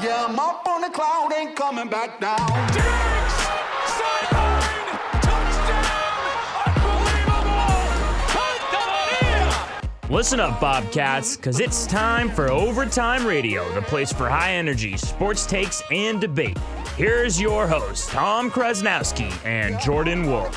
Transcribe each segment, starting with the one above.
Yeah, I'm up on the cloud, ain't coming back down. Listen up, Bobcats, because it's time for Overtime Radio, the place for high energy sports takes and debate. Here's your host, Tom Krasnowski and Jordan Wolf.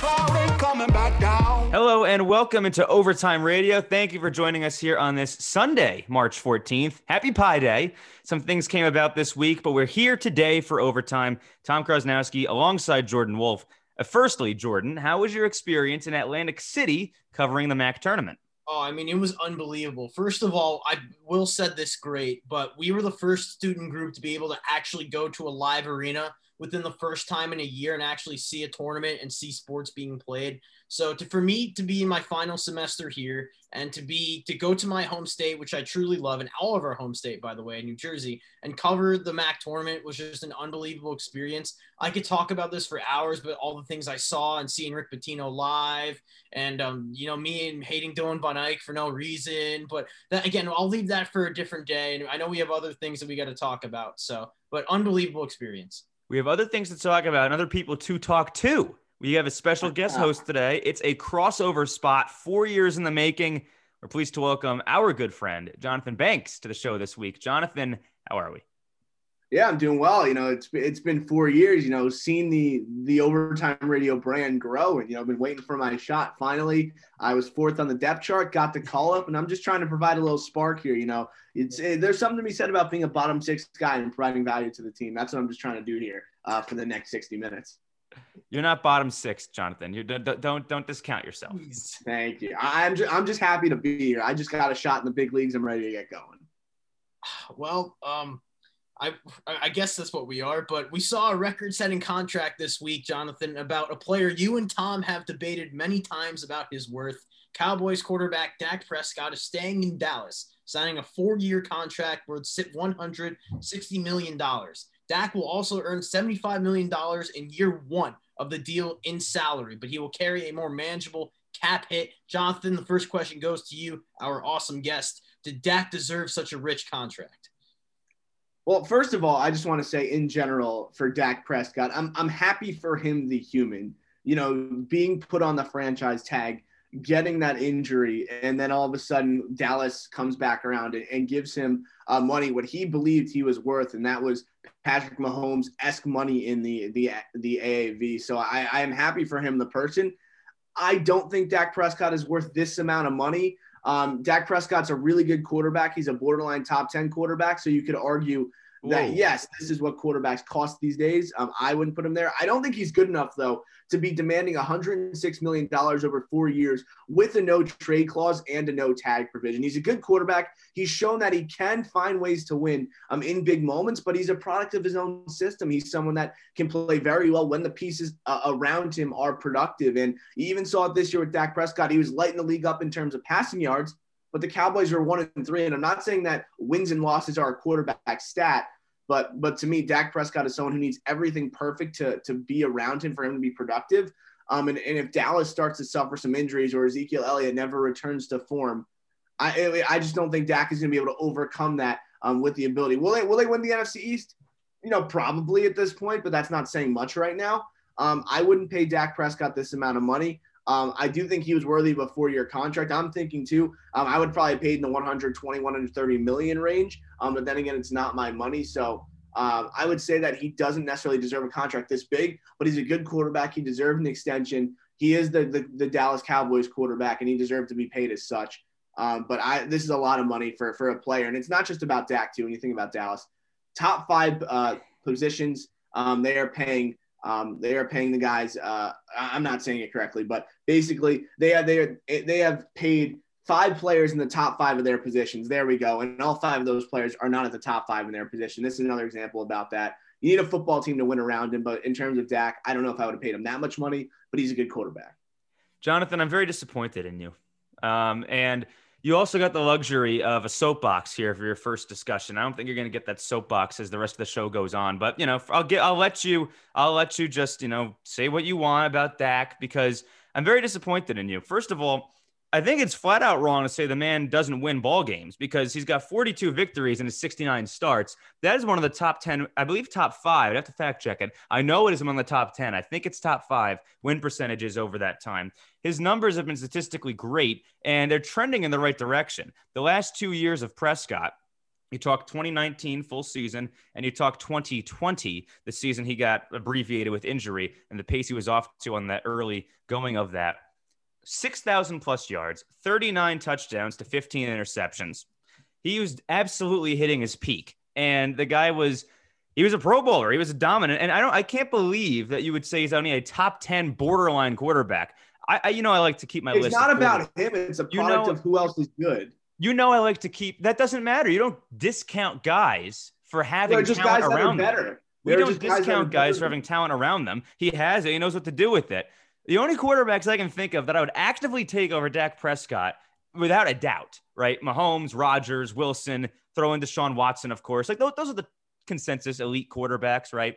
Hello and welcome into Overtime Radio. Thank you for joining us here on this Sunday, March 14th. Happy Pi Day. Some things came about this week, but we're here today for Overtime. Tom Krasnowski alongside Jordan Wolf. Uh, firstly, Jordan, how was your experience in Atlantic City covering the MAAC tournament? Oh, I mean, it was unbelievable. First of all, I will said this great, but we were the first student group to be able to actually go to a live arena within the first time in a year and actually see a tournament and see sports being played. So to for me to be in my final semester here and to be to go to my home state, which I truly love, and all of our home state, by the way, New Jersey, and cover the MAAC tournament was just an unbelievable experience. I could talk about this for hours, but all the things I saw and seeing Rick Pitino live, and um, you know me and hating Dylan van Eyck for no reason. But that again, I'll leave that for a different day. And I know we have other things that we got to talk about. So, but unbelievable experience. We have other things to talk about and other people to talk to. We have a special guest host today. It's a crossover spot, four years in the making. We're pleased to welcome our good friend, Jonathan Banks, to the show this week. Jonathan, how are we? Yeah, I'm doing well. You know, it's it's been four years. You know, seeing the the overtime radio brand grow, and you know, I've been waiting for my shot. Finally, I was fourth on the depth chart, got the call up, and I'm just trying to provide a little spark here. You know, it's it, there's something to be said about being a bottom six guy and providing value to the team. That's what I'm just trying to do here uh, for the next 60 minutes. You're not bottom six, Jonathan. You don't don't don't discount yourself. Thank you. I- I'm just I'm just happy to be here. I just got a shot in the big leagues. I'm ready to get going. Well, um, I I guess that's what we are. But we saw a record-setting contract this week, Jonathan, about a player you and Tom have debated many times about his worth. Cowboys quarterback Dak Prescott is staying in Dallas, signing a four-year contract worth $160 million. Dak will also earn $75 million in year one of the deal in salary, but he will carry a more manageable cap hit. Jonathan, the first question goes to you, our awesome guest. Did Dak deserve such a rich contract? Well, first of all, I just want to say in general for Dak Prescott, I'm I'm happy for him, the human. You know, being put on the franchise tag, getting that injury, and then all of a sudden Dallas comes back around and, and gives him uh, money what he believed he was worth, and that was Patrick Mahomes esque money in the the the AAV. So I, I am happy for him, the person. I don't think Dak Prescott is worth this amount of money. Um, Dak Prescott's a really good quarterback. He's a borderline top 10 quarterback. So you could argue that, yes, this is what quarterbacks cost these days. Um, I wouldn't put him there. I don't think he's good enough, though, to be demanding $106 million over four years with a no trade clause and a no tag provision. He's a good quarterback. He's shown that he can find ways to win um, in big moments, but he's a product of his own system. He's someone that can play very well when the pieces uh, around him are productive. And you even saw it this year with Dak Prescott. He was lighting the league up in terms of passing yards, but the Cowboys are one and three. And I'm not saying that wins and losses are a quarterback stat, but but to me, Dak Prescott is someone who needs everything perfect to to be around him for him to be productive. Um, and, and if Dallas starts to suffer some injuries or Ezekiel Elliott never returns to form, I I just don't think Dak is going to be able to overcome that um, with the ability. Will they will they win the NFC East? You know, probably at this point, but that's not saying much right now. Um, I wouldn't pay Dak Prescott this amount of money. Um, I do think he was worthy of a four-year contract. I'm thinking too. Um, I would probably pay in the 120, 130 million range. Um, but then again, it's not my money, so um, I would say that he doesn't necessarily deserve a contract this big. But he's a good quarterback. He deserved an extension. He is the the, the Dallas Cowboys quarterback, and he deserved to be paid as such. Um, but I this is a lot of money for for a player, and it's not just about Dak too. When you think about Dallas, top five uh, positions, um, they are paying um, they are paying the guys. Uh, I'm not saying it correctly, but basically they have they are, they have paid five players in the top five of their positions. There we go, and all five of those players are not at the top five in their position. This is another example about that. You need a football team to win around him, but in terms of Dak, I don't know if I would have paid him that much money, but he's a good quarterback. Jonathan, I'm very disappointed in you. Um, and you also got the luxury of a soapbox here for your first discussion. I don't think you're going to get that soapbox as the rest of the show goes on, but you know, I'll get, I'll let you, I'll let you just, you know, say what you want about Dak because I'm very disappointed in you. First of all, I think it's flat out wrong to say the man doesn't win ball games because he's got 42 victories in his 69 starts. That is one of the top 10, I believe top five. I'd have to fact check it. I know it is among the top 10. I think it's top five win percentages over that time. His numbers have been statistically great and they're trending in the right direction. The last two years of Prescott, you talk 2019 full season and you talk 2020, the season he got abbreviated with injury and the pace he was off to on that early going of that 6,000 plus yards, 39 touchdowns to 15 interceptions. He was absolutely hitting his peak. And the guy was, he was a pro bowler. He was a dominant. And I don't, I can't believe that you would say he's only a top 10 borderline quarterback. I, I you know, I like to keep my it's list. It's not about him. It's a product You know- of who else is good. You know, I like to keep, that doesn't matter. You don't discount guys for having They're just talent guys that are around them. better. We They're don't just guys discount guys for having talent around them. He has it. He knows what to do with it. The only quarterbacks I can think of that I would actively take over Dak Prescott, without a doubt, right? Mahomes, Rodgers, Wilson, throw in Deshaun Watson, of course. Like those, those are the consensus elite quarterbacks, right?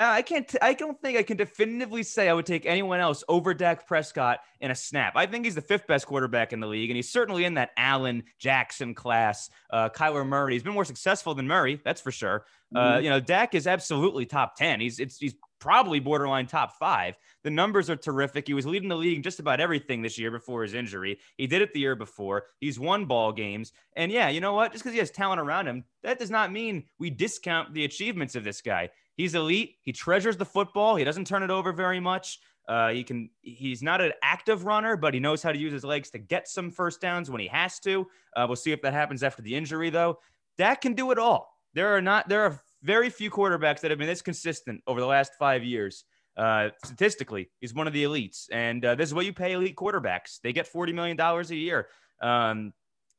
I can't. I don't think I can definitively say I would take anyone else over Dak Prescott in a snap. I think he's the fifth best quarterback in the league, and he's certainly in that Allen Jackson class. Uh, Kyler Murray. He's been more successful than Murray, that's for sure. Uh, you know, Dak is absolutely top ten. He's it's he's probably borderline top five. The numbers are terrific. He was leading the league in just about everything this year before his injury. He did it the year before. He's won ball games, and yeah, you know what? Just because he has talent around him, that does not mean we discount the achievements of this guy. He's elite. He treasures the football. He doesn't turn it over very much. Uh, he can. He's not an active runner, but he knows how to use his legs to get some first downs when he has to. Uh, we'll see if that happens after the injury, though. Dak can do it all. There are not. There are very few quarterbacks that have been this consistent over the last five years. Uh, statistically, he's one of the elites, and uh, this is what you pay elite quarterbacks. They get forty million dollars a year. Um,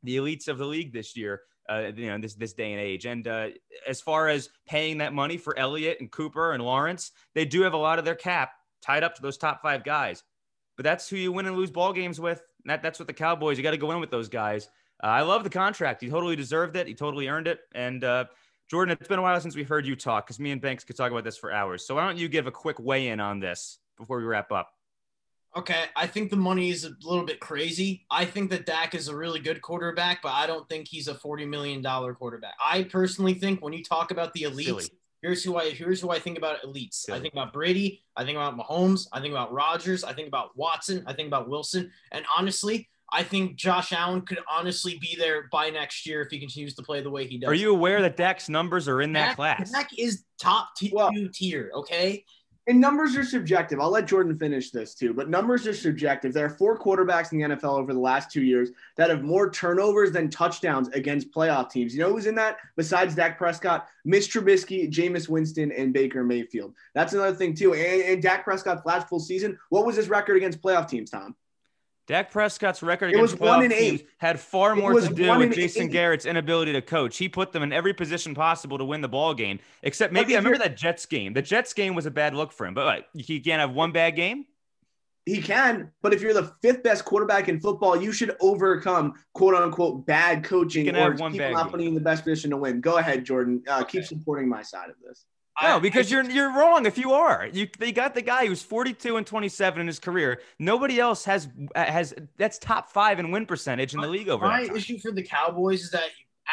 the elites of the league this year uh, you know, this this day and age. And uh, as far as paying that money for Elliott and Cooper and Lawrence, they do have a lot of their cap tied up to those top five guys. But that's who you win and lose ball games with. That, that's what the Cowboys. You got to go in with those guys. Uh, I love the contract. He totally deserved it. He totally earned it. And uh, Jordan, it's been a while since we've heard you talk because me and Banks could talk about this for hours. So why don't you give a quick weigh in on this before we wrap up? Okay, I think the money is a little bit crazy. I think that Dak is a really good quarterback, but I don't think he's a forty million dollar quarterback. I personally think when you talk about the elites, Silly. here's who I here's who I think about elites. I think about Brady. I think about Mahomes. I think about Rodgers, I think about Watson. I think about Wilson. And honestly, I think Josh Allen could honestly be there by next year if he continues to play the way he does. Are you aware that Dak's numbers are in that class? Dak is top t- Well- two tier. Okay, And numbers are subjective. I'll let Jordan finish this too, but numbers are subjective. There are four quarterbacks in the NFL over the last two years that have more turnovers than touchdowns against playoff teams. You know who's in that besides Dak Prescott? Mitch Trubisky, Jameis Winston, and Baker Mayfield. That's another thing too. And, and Dak Prescott's last full season, what was his record against playoff teams, Tom? Dak Prescott's record against one and teams eight. had far more to do with Jason eight. Garrett's inability to coach. He put them in every position possible to win the ball game, except maybe I remember that Jets game. The Jets game was a bad look for him, but he can't have one bad game. He can, but if you're the fifth best quarterback in football, you should overcome quote unquote bad coaching or people not putting you in the best position to win. Go ahead, Jordan. Uh, Keep supporting my side of this. No, because I- you're you're wrong. If you are, you they got the guy who's 42 and 27 in his career. Nobody else has has that's top five in win percentage in the league over My issue for the Cowboys is that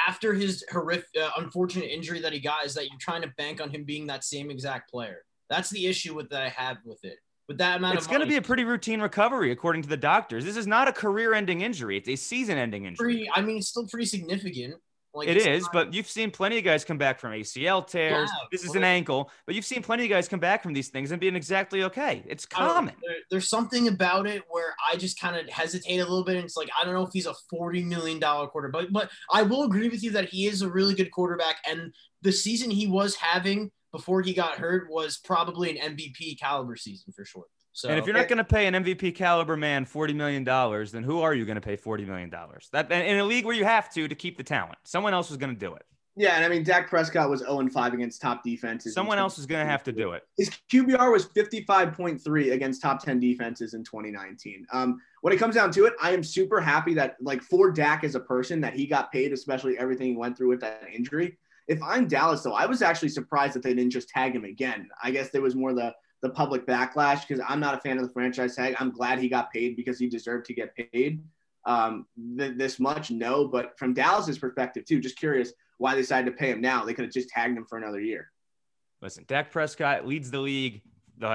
after his horrific, uh, unfortunate injury that he got, is that you're trying to bank on him being that same exact player. That's the issue with that I have with it. With that amount It's going to be a pretty routine recovery, according to the doctors. This is not a career-ending injury; it's a season-ending injury. pretty. I mean, it's still pretty significant. Like it's is, not- but you've seen plenty of guys come back from ACL tears. Yeah, this is an ankle, but you've seen plenty of guys come back from these things and being exactly okay. It's common. there- there's something about it where I just kind of hesitate a little bit. And it's like I don't know if he's a forty million dollar quarterback, but I will agree with you that he is a really good quarterback. And the season he was having before he got hurt was probably an MVP caliber season for sure. So and if you're not going to pay an MVP caliber man forty million dollars, then who are you going to pay forty million dollars? That in a league where you have to to keep the talent, someone else is going to do it. Yeah, and I mean Dak Prescott was 0 5 against top defenses. Someone else is going to have to do it. His QBR was 55.3 against top 10 defenses in 2019. Um, when it comes down to it, I am super happy that, like, for Dak as a person, that he got paid, especially everything he went through with that injury. If I'm Dallas, though, I was actually surprised that they didn't just tag him again. I guess there was more the the public backlash because I'm not a fan of the franchise tag. I'm glad he got paid because he deserved to get paid. um, th- this much? No, but from Dallas's perspective too, just curious why they decided to pay him now. They could have just tagged him for another year. Listen, Dak Prescott leads the league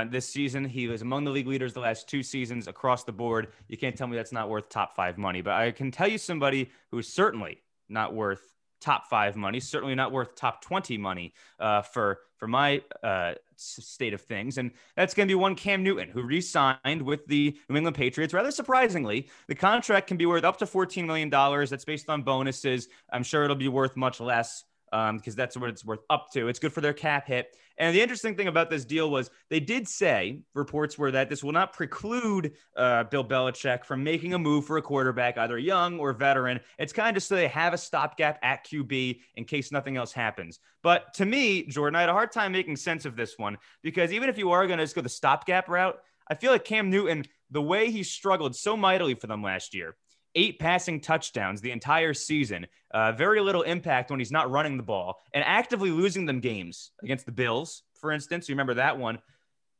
this season. He was among the league leaders the last two seasons across the board. You can't tell me that's not worth top five money, but I can tell you somebody who's certainly not worth top five money, certainly not worth top 20 money uh, for, for my uh, state of things. And that's going to be one Cam Newton, who re signed with the New England Patriots. Rather surprisingly, the contract can be worth up to $14 million. That's based on bonuses. I'm sure it'll be worth much less because um, that's what it's worth up to. It's good for their cap hit. And the interesting thing about this deal was they did say reports were that this will not preclude uh, Bill Belichick from making a move for a quarterback, either young or veteran. It's kind of so they have a stopgap at QB in case nothing else happens. But to me, Jordan, I had a hard time making sense of this one because even if you are going to just go the stopgap route, I feel like Cam Newton, the way he struggled so mightily for them last year, eight passing touchdowns the entire season, uh, very little impact when he's not running the ball, and actively losing them games against the Bills, for instance. You remember that one.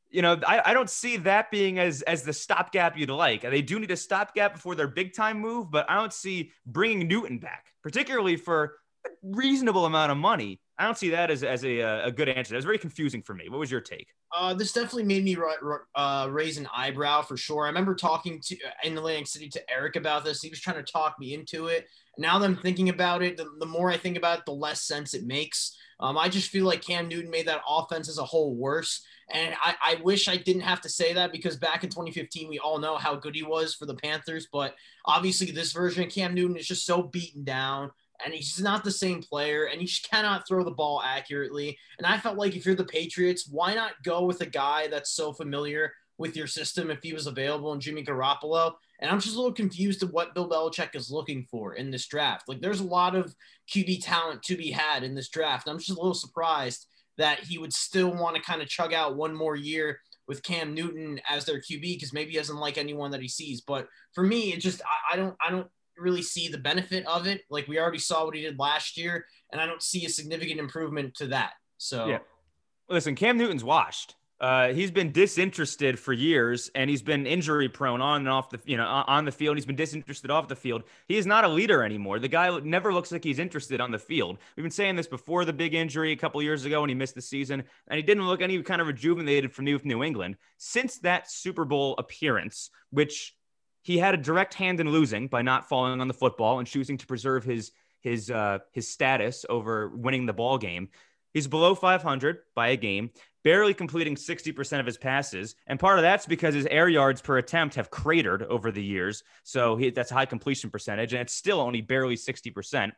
You know, I, I don't see that being as as the stopgap you'd like. They do need a stopgap before their big time move, but I don't see bringing Newton back, particularly for a reasonable amount of money. I don't see that as, as a, a good answer. That was very confusing for me. What was your take? Uh, this definitely made me uh, raise an eyebrow for sure. I remember talking to uh, in Atlantic City to Eric about this. He was trying to talk me into it. Now that I'm thinking about it, the, the more I think about it, the less sense it makes. Um, I just feel like Cam Newton made that offense as a whole worse. And I, I wish I didn't have to say that because back in 2015, we all know how good he was for the Panthers. But obviously, this version of Cam Newton is just so beaten down and he's not the same player and he cannot throw the ball accurately. And I felt like if you're the Patriots, why not go with a guy that's so familiar with your system if he was available in Jimmy Garoppolo? And I'm just a little confused of what Bill Belichick is looking for in this draft. Like there's a lot of QB talent to be had in this draft. I'm just a little surprised that he would still want to kind of chug out one more year with Cam Newton as their QB because maybe he doesn't like anyone that he sees. But for me, it just I, I don't I don't really see the benefit of it. Like we already saw what he did last year, and I don't see a significant improvement to that. So, yeah. Listen, Cam Newton's washed. Uh, he's been disinterested for years, and he's been injury prone on and off the you know on the field. He's been disinterested off the field. He is not a leader anymore. The guy never looks like he's interested on the field. We've been saying this before the big injury a couple years ago when he missed the season, and he didn't look any kind of rejuvenated from New New England since that Super Bowl appearance, which he had a direct hand in losing by not falling on the football and choosing to preserve his his uh, his status over winning the ball game. He's below 500 by a game, barely completing 60% of his passes, and part of that's because his air yards per attempt have cratered over the years. So he, that's a high completion percentage, and it's still only barely 60%.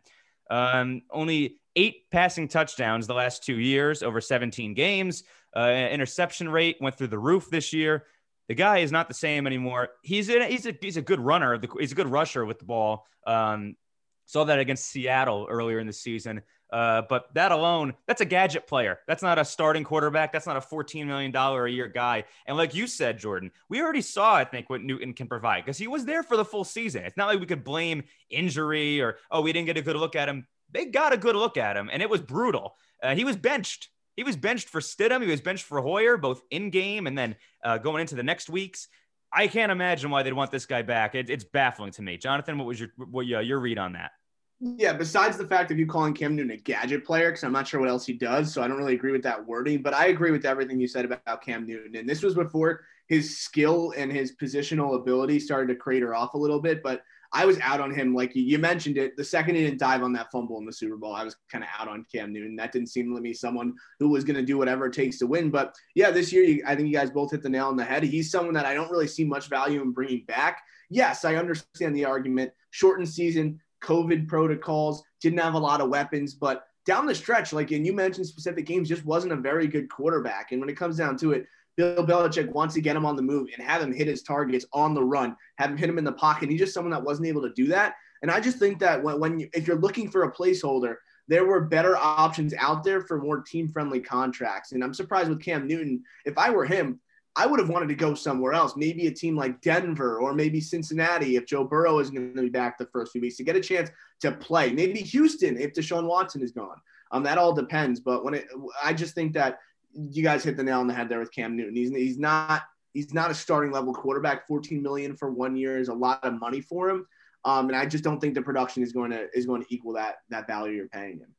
Um, only eight passing touchdowns the last two years over 17 games. Uh, interception rate went through the roof this year. The guy is not the same anymore. He's a, he's a he's a good runner. He's a good rusher with the ball. Um, saw that against Seattle earlier in the season. Uh, but that alone, that's a gadget player. That's not a starting quarterback. That's not a $14 million a year guy. And like you said, Jordan, we already saw, I think, what Newton can provide because he was there for the full season. It's not like we could blame injury or, oh, we didn't get a good look at him. They got a good look at him, and it was brutal. Uh, he was benched he was benched for Stidham. He was benched for Hoyer, both in game and then uh, going into the next weeks. I can't imagine why they'd want this guy back. It, it's baffling to me. Jonathan, what was your what, uh, your read on that? Yeah, besides the fact of you calling Cam Newton a gadget player, because I'm not sure what else he does, so I don't really agree with that wording. But I agree with everything you said about Cam Newton. And this was before his skill and his positional ability started to crater off a little bit. But I was out on him. Like you mentioned it, the second he didn't dive on that fumble in the Super Bowl, I was kind of out on Cam Newton. That didn't seem to me someone who was going to do whatever it takes to win. But yeah, this year, you, I think you guys both hit the nail on the head. He's someone that I don't really see much value in bringing back. Yes, I understand the argument. Shortened season, COVID protocols, didn't have a lot of weapons, but down the stretch, like, and you mentioned specific games, just wasn't a very good quarterback. And when it comes down to it, Bill Belichick wants to get him on the move and have him hit his targets on the run, have him hit him in the pocket. He's just someone that wasn't able to do that. And I just think that when, when you, if you're looking for a placeholder, there were better options out there for more team friendly contracts. And I'm surprised with Cam Newton. If I were him, I would have wanted to go somewhere else, maybe a team like Denver or maybe Cincinnati if Joe Burrow is going to be back the first few weeks to get a chance to play. Maybe Houston if Deshaun Watson is gone. Um, that all depends. But when it, I just think that you guys hit the nail on the head there with Cam Newton. He's he's not he's not a starting level quarterback. 14 million for one year is a lot of money for him. Um, and I just don't think the production is going to is going to equal that that value you're paying him.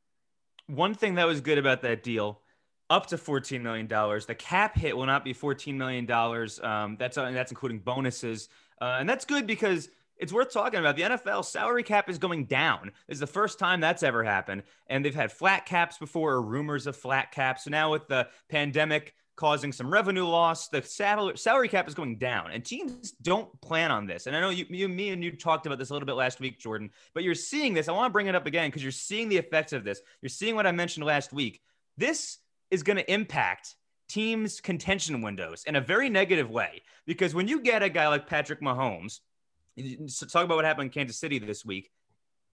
One thing that was good about that deal, up to $14 million. The cap hit will not be $14 million. Um, that's that's including bonuses, uh, and that's good because it's worth talking about. The NFL salary cap is going down. This is the first time that's ever happened, and they've had flat caps before, or rumors of flat caps. So now with the pandemic causing some revenue loss, the salary cap is going down, and teams don't plan on this. And I know you, you, me, and you talked about this a little bit last week, Jordan. But you're seeing this. I want to bring it up again because you're seeing the effects of this. You're seeing what I mentioned last week. This is going to impact teams' contention windows in a very negative way because when you get a guy like Patrick Mahomes so talk about what happened in Kansas City this week.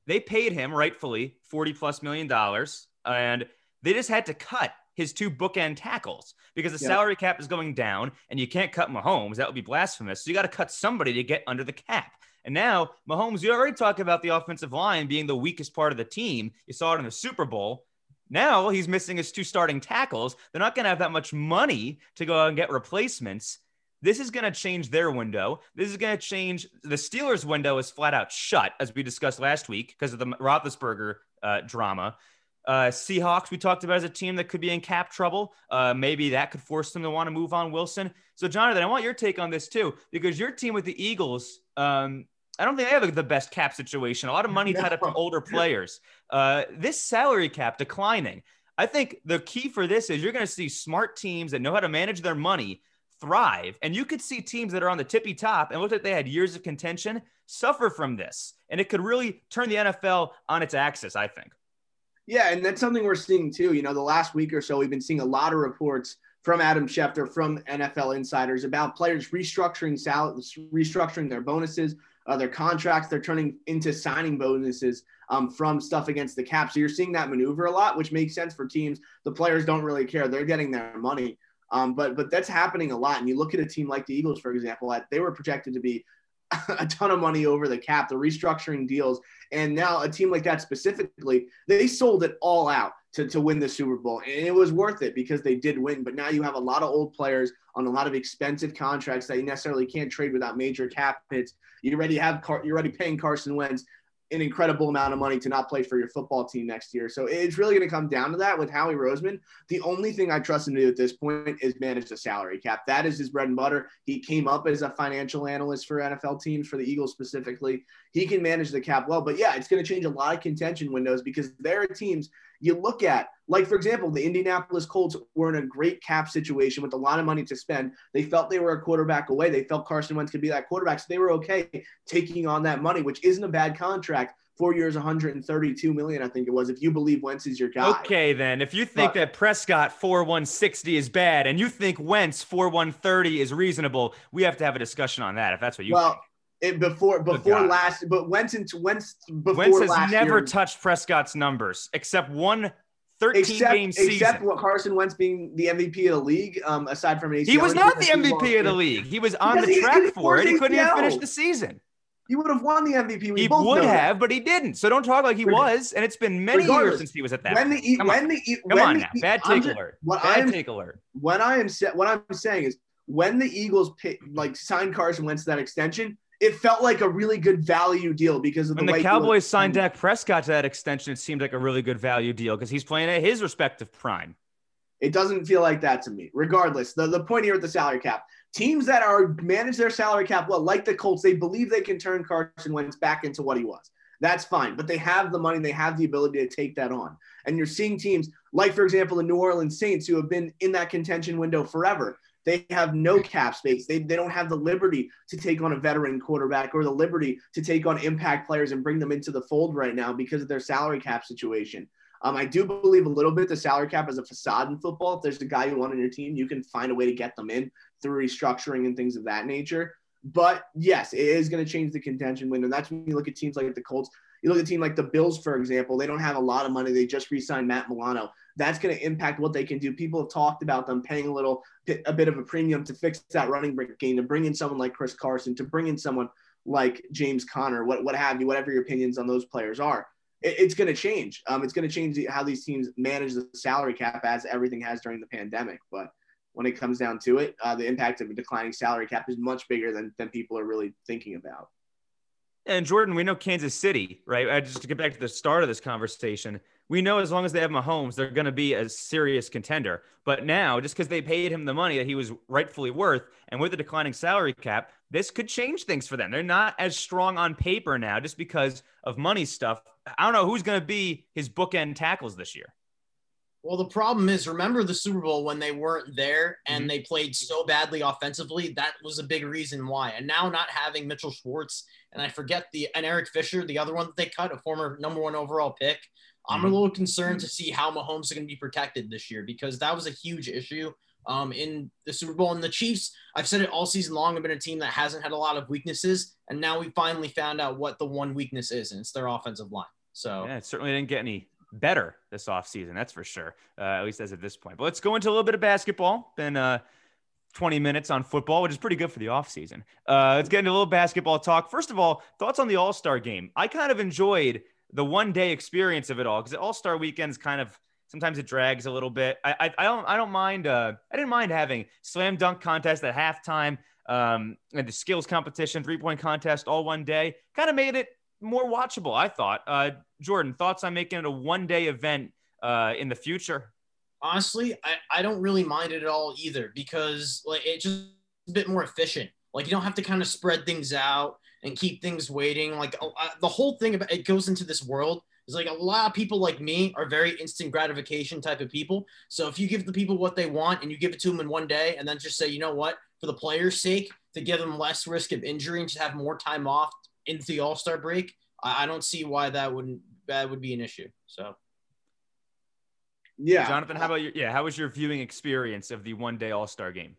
They paid him rightfully 40 plus million dollars, and they just had to cut his two bookend tackles because the salary cap is going down and you can't cut Mahomes. That would be blasphemous. So you got to cut somebody to get under the cap. And now, Mahomes, you already talked about the offensive line being the weakest part of the team. You saw it in the Super Bowl. Now he's missing his two starting tackles. They're not going to have that much money to go out and get replacements. This is going to change their window. This is going to change the Steelers' window is flat out shut, as we discussed last week because of the Roethlisberger uh, drama. Uh, Seahawks, we talked about as a team that could be in cap trouble. Uh, maybe that could force them to want to move on Wilson. So, Jonathan, I want your take on this too, because your team with the Eagles, um, I don't think they have the best cap situation. A lot of money tied up to older players. Uh, this salary cap declining. I think the key for this is you're going to see smart teams that know how to manage their money thrive. And you could see teams that are on the tippy top and looked like they had years of contention suffer from this. And it could really turn the NFL on its axis, I think. Yeah, and that's something we're seeing too. You know, the last week or so, we've been seeing a lot of reports from Adam Schefter, from NFL insiders about players restructuring salaries, restructuring their bonuses, uh, their contracts. They're turning into signing bonuses um, from stuff against the cap. So you're seeing that maneuver a lot, which makes sense for teams. The players don't really care; they're getting their money. Um, but but that's happening a lot. And you look at a team like the Eagles, for example, they were projected to be a ton of money over the cap, the restructuring deals, and now a team like that specifically, they sold it all out to, to win the Super Bowl, and it was worth it because they did win. But now you have a lot of old players on a lot of expensive contracts that you necessarily can't trade without major cap hits. You already have Car- you're already paying Carson Wentz an incredible amount of money to not play for your football team next year. So it's really going to come down to that with Howie Roseman. The only thing I trust him to do at this point is manage the salary cap. That is his bread and butter. He came up as a financial analyst for NFL teams, for the Eagles specifically. He can manage the cap well. But yeah, it's going to change a lot of contention windows because there are teams you look at, like, for example, the Indianapolis Colts were in a great cap situation with a lot of money to spend. They felt they were a quarterback away. They felt Carson Wentz could be that quarterback. So they were okay taking on that money, which isn't a bad contract. Four years, 132 million, I think it was. If you believe Wentz is your guy. Okay, then. If you think but, that Prescott 4 160 is bad and you think Wentz 4 130 is reasonable, we have to have a discussion on that if that's what you well, think. It, before before last, but Wentz into Wentz before Wentz has last never year, touched Prescott's numbers except one 13 except, game season. Except what Carson Wentz being the MVP of the league, um, aside from an ACL. He was not the MVP of the league. He was on the track for it. He couldn't even finish the season. He would have won the MVP. he would have, but he didn't. So don't talk like he was. And it's been many Regardless, years since he was at that. When the come when on. the come when on the, now, bad take just, alert. What bad I'm, take alert. When I am what I'm saying is when the Eagles pay, like signed Carson Wentz to that extension, it felt like a really good value deal because of the, when the, Cowboys signed Dak Prescott to that extension. It seemed like a really good value deal because he's playing at his respective prime. It doesn't feel like that to me. Regardless, the, the point here with the salary cap, teams that are manage their salary cap well, like the Colts, they believe they can turn Carson Wentz back into what he was. That's fine, but they have the money, they have the ability to take that on. And you're seeing teams like, for example, the New Orleans Saints, who have been in that contention window forever. They have no cap space. They, they don't have the liberty to take on a veteran quarterback or the liberty to take on impact players and bring them into the fold right now because of their salary cap situation. Um, I do believe a little bit the salary cap is a facade in football. If there's a guy you want on your team, you can find a way to get them in through restructuring and things of that nature. But yes, it is going to change the contention window. That's when you look at teams like the Colts. You look at a team like the Bills, for example. They don't have a lot of money. They just re-signed Matt Milano that's going to impact what they can do. People have talked about them paying a little a bit of a premium to fix that running game, to bring in someone like Chris Carson, to bring in someone like James Conner, what what have you, whatever your opinions on those players are. It, it's going to change. Um, it's going to change how these teams manage the salary cap as everything has during the pandemic. But when it comes down to it, uh, the impact of a declining salary cap is much bigger than than people are really thinking about. And Jordan, we know Kansas City, right? I just to get back to the start of this conversation, we know as long as they have Mahomes, they're going to be a serious contender. But now, just because they paid him the money that he was rightfully worth, and with the declining salary cap, this could change things for them. They're not as strong on paper now just because of money stuff. I don't know who's going to be his bookend tackles this year. Well, the problem is, remember the Super Bowl when they weren't there and mm-hmm. they played so badly offensively? That was a big reason why. And now not having Mitchell Schwartz and I forget the and Eric Fisher, the other one that they cut, a former number one overall pick. I'm mm-hmm. a little concerned to see how Mahomes is going to be protected this year because that was a huge issue um, in the Super Bowl. And the Chiefs, I've said it all season long, have been a team that hasn't had a lot of weaknesses. And now we finally found out what the one weakness is, and it's their offensive line. So yeah, it certainly didn't get any better this offseason. That's for sure, uh, at least as of this point. But let's go into a little bit of basketball. Been uh, 20 minutes on football, which is pretty good for the offseason. Uh, let's get into a little basketball talk. First of all, thoughts on the All Star game. I kind of enjoyed the one day experience of it all because All Star weekend is kind of sometimes it drags a little bit. I, I, I don't I don't mind. Uh, I didn't mind having slam dunk contest at halftime um, and the skills competition, three point contest all one day. Kind of made it more watchable. I thought. Uh, Jordan, thoughts on making it a one day event uh, in the future? Honestly, I, I don't really mind it at all either because like it's just a bit more efficient. Like you don't have to kind of spread things out and keep things waiting. Like uh, the whole thing about it goes into this world is like a lot of people like me are very instant gratification type of people. So if you give the people what they want and you give it to them in one day and then just say, you know what, for the players' sake, to give them less risk of injury and just have more time off into the All Star break, I, I don't see why that wouldn't that would be an issue. So. Yeah. Jonathan, how about your yeah, how was your viewing experience of the one day All Star game?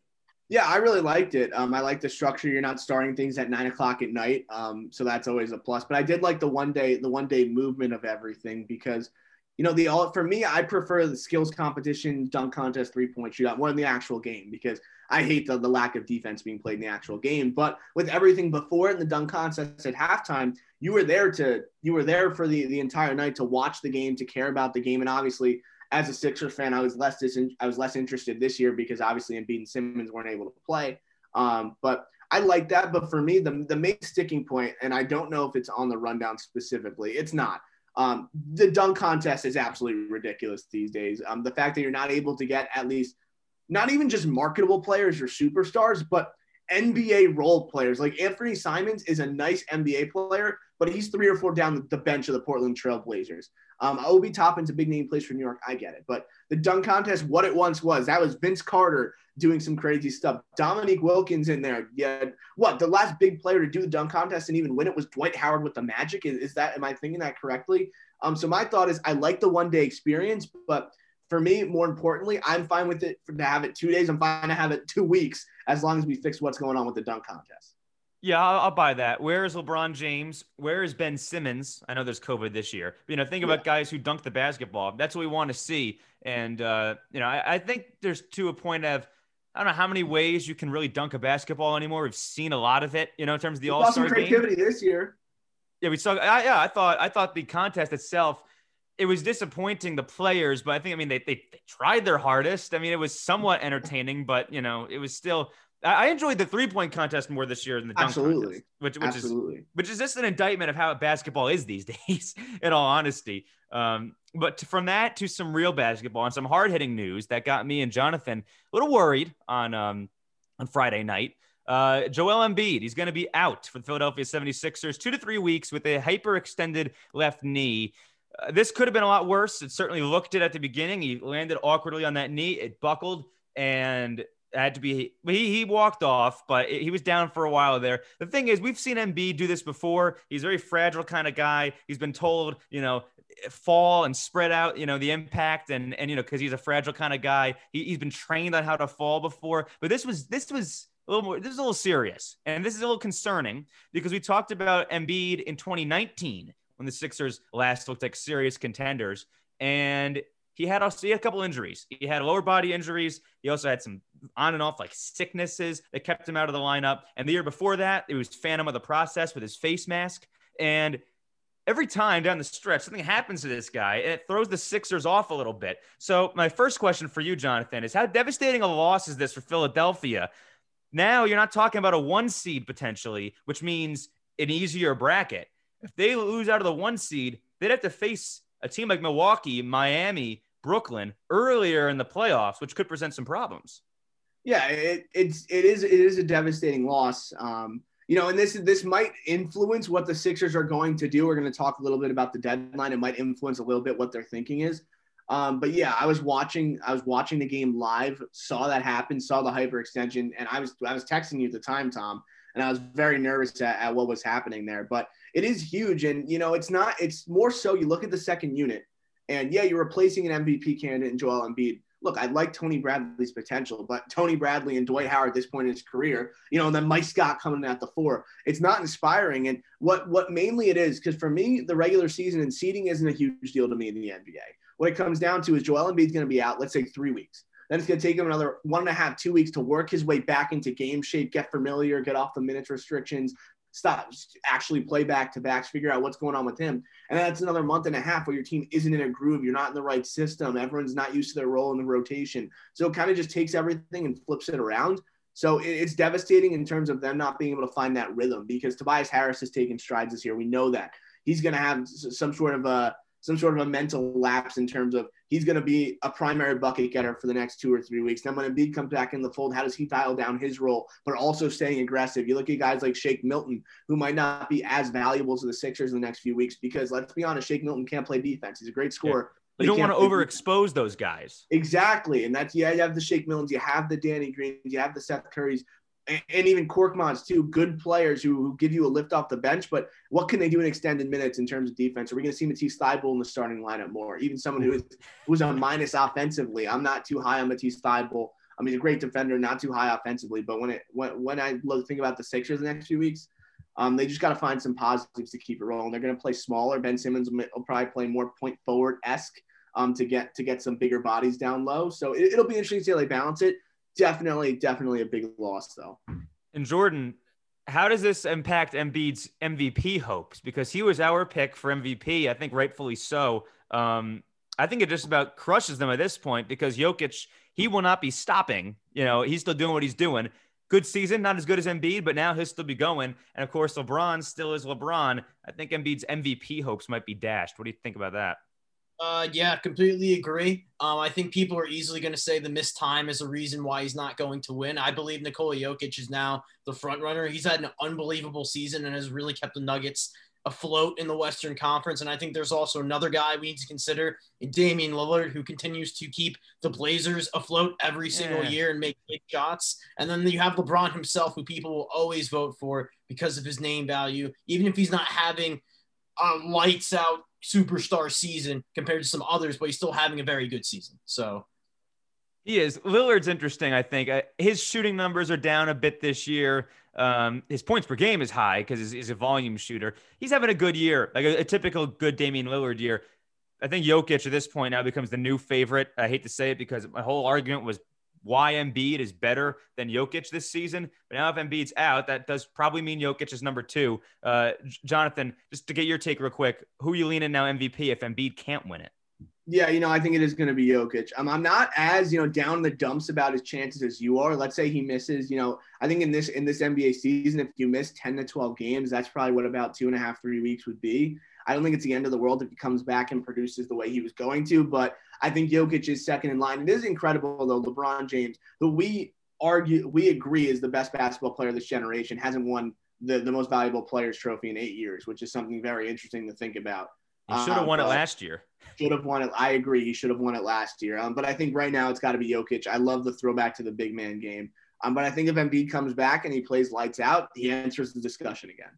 Yeah, I really liked it. Um, I like the structure. You're not starting things at nine o'clock at night, um, so that's always a plus. But I did like the one day, the one day movement of everything because, you know, the all for me, I prefer the skills competition, dunk contest, three point shootout more than the actual game because I hate the, the lack of defense being played in the actual game. But with everything before it and the dunk contest at halftime, you were there to you were there for the the entire night to watch the game, to care about the game, and obviously as a Sixers fan, I was less I was less interested this year because obviously Embiid and Simmons weren't able to play. Um, but I like that. But for me, the the main sticking point, and I don't know if it's on the rundown specifically, it's not. Um, the dunk contest is absolutely ridiculous these days. Um, the fact that you're not able to get at least not even just marketable players or superstars, but NBA role players. Like Anfernee Simons is a nice NBA player, but he's three or four down the bench of the Portland Trail Blazers. Um, Obi Toppin's a big name place for New York. I get it. But the dunk contest, what it once was, that was Vince Carter doing some crazy stuff. Dominique Wilkins in there. Yeah. What? The last big player to do the dunk contest and even win it was Dwight Howard with the Magic. Is, is that, am I thinking that correctly? Um, so my thought is I like the one day experience, but for me, more importantly, I'm fine with it for, to have it two days. I'm fine to have it two weeks as long as we fix what's going on with the dunk contest. Yeah, I'll, I'll, buy that. Where is LeBron James? Where is Ben Simmons? I know there's COVID this year. But, you know, think about guys who dunk the basketball. That's what we want to see. And uh, you know, I, I, think there's to a point of I don't know how many ways you can really dunk a basketball anymore. We've seen a lot of it, you know, in terms of the All Star creativity game. this year. Yeah, we saw. I, yeah, I thought I thought the contest itself. It was disappointing the players, but I think I mean they, they they tried their hardest. I mean it was somewhat entertaining, but you know it was still I enjoyed the three point contest more this year than the dunk Absolutely. contest, which, which Absolutely. is which is just an indictment of how basketball is these days. In all honesty, um, but to, from that to some real basketball and some hard hitting news that got me and Jonathan a little worried on um, on Friday night. Uh, Joel Embiid, he's going to be out for the Philadelphia 76ers two to three weeks with a hyperextended left knee. Uh, this could have been a lot worse. It certainly looked it at the beginning. He landed awkwardly on that knee. It buckled and had to be he he walked off, but he was down for a while there. The thing is, we've seen Embiid do this before. He's a very fragile kind of guy. He's been told, you know, fall and spread out, you know, the impact and and you know, because he's a fragile kind of guy. He, he's been trained on how to fall before, but this was this was a little more. This is a little serious, and this is a little concerning because we talked about Embiid in 2019 when the Sixers last looked like serious contenders, and he had also he had a couple injuries. He had lower body injuries. He also had some on and off like sicknesses that kept him out of the lineup. And the year before that, it was Phantom of the Process with his face mask. And every time down the stretch, something happens to this guy and it throws the Sixers off a little bit. So, my first question for you, Jonathan, is how devastating a loss is this for Philadelphia? Now you're not talking about a one seed potentially, which means an easier bracket. If they lose out of the one seed, they'd have to face a team like Milwaukee, Miami, Brooklyn earlier in the playoffs, which could present some problems. Yeah, it, it's it is it is a devastating loss. Um, you know, and this this might influence what the Sixers are going to do. We're going to talk a little bit about the deadline. It might influence a little bit what their thinking is. Um, but yeah, I was watching I was watching the game live, saw that happen, saw the hyperextension, and I was I was texting you at the time, Tom, and I was very nervous at, at what was happening there. But it is huge, and you know, it's not. It's more so you look at the second unit, and yeah, you're replacing an MVP candidate in Joel Embiid look, I like Tony Bradley's potential, but Tony Bradley and Dwight Howard at this point in his career, you know, and then Mike Scott coming at the four, it's not inspiring. And what what mainly it is, because for me, the regular season and seeding isn't a huge deal to me in the NBA. What it comes down to is Joel Embiid's going to be out, let's say three weeks. Then it's going to take him another one and a half, two weeks to work his way back into game shape, get familiar, get off the minutes restrictions, stop, actually play back to backs, figure out what's going on with him. And that's another month and a half where your team isn't in a groove. You're not in the right system. Everyone's not used to their role in the rotation. So it kind of just takes everything and flips it around. So it's devastating in terms of them not being able to find that rhythm because Tobias Harris has taken strides this year. We know that he's going to have some sort of a some sort of a mental lapse in terms of he's going to be a primary bucket getter for the next two or three weeks. Then when Embiid comes back in the fold, how does he dial down his role, but also staying aggressive? You look at guys like Shake Milton, who might not be as valuable to the Sixers in the next few weeks because let's be honest, Shake Milton can't play defense. He's a great scorer. Yeah. You don't want to overexpose those guys. Exactly. And that's, yeah, you have the Shake Miltons, you have the Danny Greens, you have the Seth Currys, and, even Korkmaz too, good players who, who, give you a lift off the bench. But what can they do in extended minutes in terms of defense? Are we going to see Matisse Thybulle in the starting lineup more? Even someone who is who's a minus offensively. I'm not too high on Matisse Thybulle. I mean, he's a great defender, not too high offensively. But when it when, when I look, think about the Sixers the next few weeks, um, they just got to find some positives to keep it rolling. They're going to play smaller. Ben Simmons will probably play more point forward esque um, to get to get some bigger bodies down low. So it, it'll be interesting to see how they balance it definitely, definitely a big loss though. And Jordan, how does this impact Embiid's MVP hopes? Because he was our pick for MVP, I think rightfully so. Um, I think it just about crushes them at this point because Jokic, he will not be stopping. You know, he's still doing what he's doing. Good season, not as good as Embiid, but now he'll still be going. And of course, LeBron still is LeBron. I think Embiid's MVP hopes might be dashed. What do you think about that? Uh, yeah, completely agree. Um, I think people are easily going to say the missed time is a reason why he's not going to win. I believe Nikola Jokic is now the front runner. He's had an unbelievable season and has really kept the Nuggets afloat in the Western Conference. And I think there's also another guy we need to consider, Damian Lillard, who continues to keep the Blazers afloat every single yeah. year and make big shots. And then you have LeBron himself, who people will always vote for because of his name value, even if he's not having a lights out superstar season compared to some others, but he's still having a very good season. So he is. Lillard's interesting, I think. Uh, his shooting numbers are down a bit this year. Um, his points per game is high because he's, he's, a volume shooter. He's having a good year, like a, a, typical good Damian Lillard year. I think Jokic at this point now becomes the new favorite. I hate to say it because my whole argument was why Embiid is better than Jokic this season. But now if Embiid's out, that does probably mean Jokic is number two. Uh, Jonathan, just to get your take real quick, who are you leaning now MVP if Embiid can't win it? Yeah, you know, I think it is going to be Jokic. Um, I'm not as you know down in the dumps about his chances as you are. Let's say he misses. You know, I think in this in this NBA season, if you miss 10 to 12 games, that's probably what about two and a half, three weeks would be. I don't think it's the end of the world if he comes back and produces the way he was going to, but I think Jokic is second in line. It is incredible though, LeBron James, who we argue we agree is the best basketball player of this generation, hasn't won the, the most valuable players trophy in eight years, which is something very interesting to think about. He should have uh, won it last year. Should have won it. I agree. He should have won it last year. Um, but I think right now it's got to be Jokic. I love the throwback to the big man game. Um, but I think if Embiid comes back and he plays lights out, he enters the discussion again.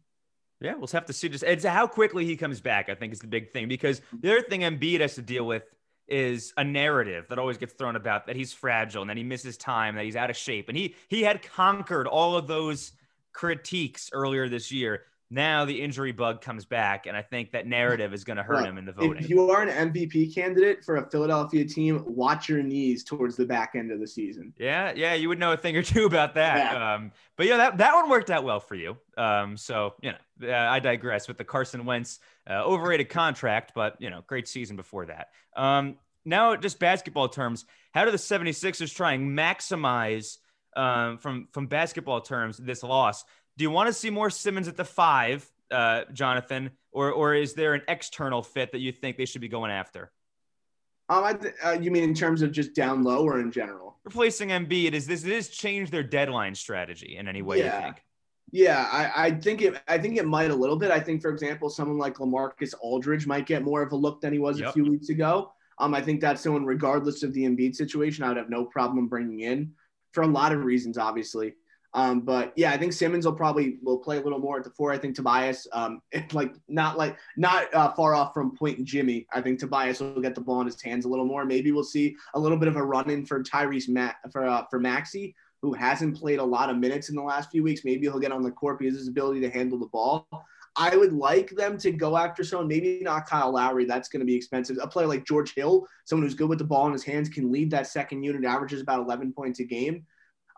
Yeah, we'll have to see. Just it's how quickly he comes back. I think is the big thing because the other thing Embiid has to deal with is a narrative that always gets thrown about that he's fragile and that he misses time, that he's out of shape, and he he had conquered all of those critiques earlier this year. Now the injury bug comes back, and I think that narrative is going to hurt well, him in the voting. If you are an MVP candidate for a Philadelphia team, watch your knees towards the back end of the season. Yeah, yeah, you would know a thing or two about that. Yeah. Um, but yeah, that, that one worked out well for you. Um, so you know, uh, I digress with the Carson Wentz uh, overrated contract, but you know, great season before that. Um, now, just basketball terms, how do the 76ers try and maximize um, from from basketball terms this loss? Do you want to see more Simmons at the five uh, Jonathan, or or is there an external fit that you think they should be going after? Um, I th- uh, you mean in terms of just down low or in general? Replacing Embiid, is this this change their deadline strategy in any way? Yeah. You think? Yeah, I, I think it. I think it might a little bit. I think, for example, someone like Lamarcus Aldridge might get more of a look than he was Yep. a few weeks ago. Um, I think that's someone, regardless of the Embiid situation, I would have no problem bringing in for a lot of reasons, obviously. Um, but yeah, I think Simmons will probably will play a little more at the four. I think Tobias, um, like not like not uh, far off from Point and Jimmy. I think Tobias will get the ball in his hands a little more. Maybe we'll see a little bit of a run in for Tyrese Matt for uh, for Maxey, who hasn't played a lot of minutes in the last few weeks. Maybe he'll get on the court because his ability to handle the ball. I would like them to go after someone, maybe not Kyle Lowry. That's going to be expensive. A player like George Hill, someone who's good with the ball in his hands, can lead that second unit, averages about 11 points a game.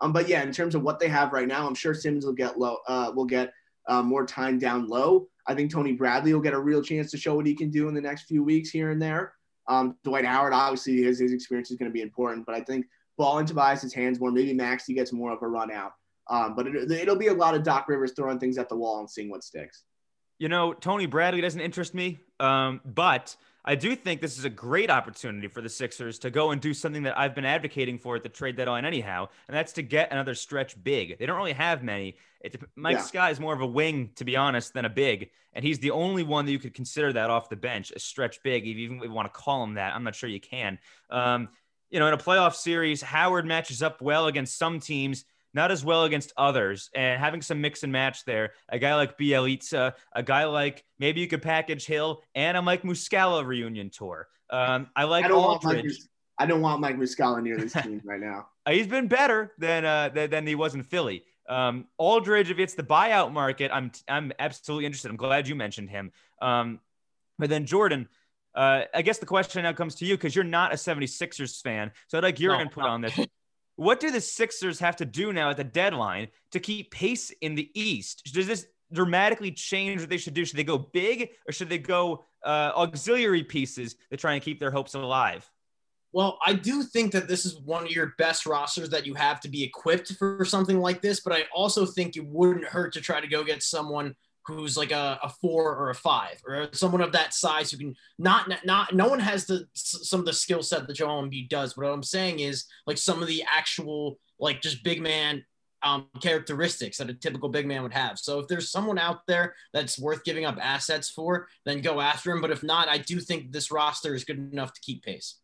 Um, but yeah, in terms of what they have right now, I'm sure Simmons will get low, uh, will get uh, more time down low. I think Tony Bradley will get a real chance to show what he can do in the next few weeks here and there. Um, Dwight Howard, obviously, his, his experience is going to be important, but I think ball into Tobias's hands more. Maybe Maxey gets more of a run out. Um, but it, it'll be a lot of Doc Rivers throwing things at the wall and seeing what sticks. You know, Tony Bradley doesn't interest me, um, but I do think this is a great opportunity for the Sixers to go and do something that I've been advocating for at the trade deadline, anyhow, and that's to get another stretch big. They don't really have many. It, Mike Yeah. Scott is more of a wing, to be honest, than a big, and he's the only one that you could consider that off the bench, a stretch big, if you even want to call him that. I'm not sure you can. Um, you know, in a playoff series, Howard matches up well against some teams not as well against others. And having some mix and match there, a guy like Bjelica, a guy like maybe you could package Hill and a Mike Muscala reunion tour. Um, I like I don't want Mike. Aldridge. I don't want Mike Muscala near this team right now. Uh, he's been better than uh, than, than he was in Philly. Um, Aldridge, if it's the buyout market, I'm I'm absolutely interested. I'm glad you mentioned him. Um, but then Jordan, uh, I guess the question now comes to you because you're not a 76ers fan. So I'd like your No, input no. on this. What do the Sixers have to do now at the deadline to keep pace in the East? Does this dramatically change what they should do? Should they go big or should they go uh, auxiliary pieces to try and keep their hopes alive? Well, I do think that this is one of your best rosters that you have to be equipped for something like this, but I also think it wouldn't hurt to try to go get someone who's like a, a four or a five or someone of that size who can not not no one has the some of the skill set that Joel Embiid does. But what I'm saying is like some of the actual like just big man um, characteristics that a typical big man would have. So if there's someone out there that's worth giving up assets for, then go after him. But if not, I do think this roster is good enough to keep pace.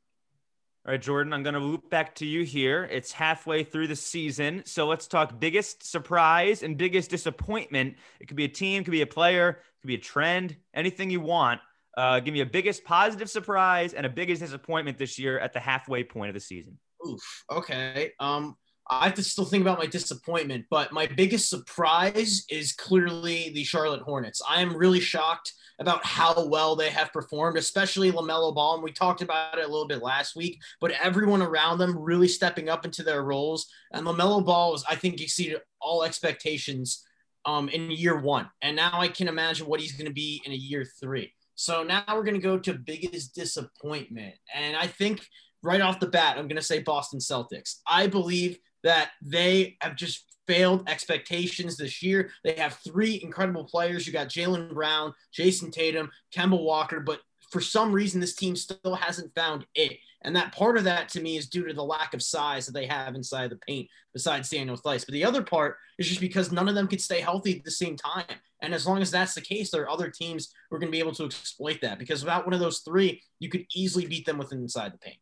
All right, Jordan, I'm going to loop back to you here. It's halfway through the season. So let's talk biggest surprise and biggest disappointment. It could be a team, could be a player, could be a trend, anything you want. Uh, give me a biggest positive surprise and a biggest disappointment this year at the halfway point of the season. Oof. Okay. Um, I have to still think about my disappointment, but my biggest surprise is clearly the Charlotte Hornets. I am really shocked about how well they have performed, especially LaMelo Ball. And we talked about it a little bit last week, but everyone around them really stepping up into their roles. And LaMelo Ball was, I think, exceeded all expectations um, in year one. And now I can imagine what he's going to be in a year three. So now we're going to go to biggest disappointment. And I think right off the bat, I'm going to say Boston Celtics. I believe that they have just failed expectations this year. They have three incredible players. You got Jaylen Brown, Jayson Tatum, Kemba Walker, but for some reason, this team still hasn't found it. And that part of that to me is due to the lack of size that they have inside the paint, besides Daniel Theis. But the other part is just because none of them could stay healthy at the same time. And as long as that's the case, there are other teams who are going to be able to exploit that because without one of those three, you could easily beat them within inside the paint.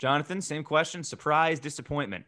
Jonathan, same question. Surprise, disappointment.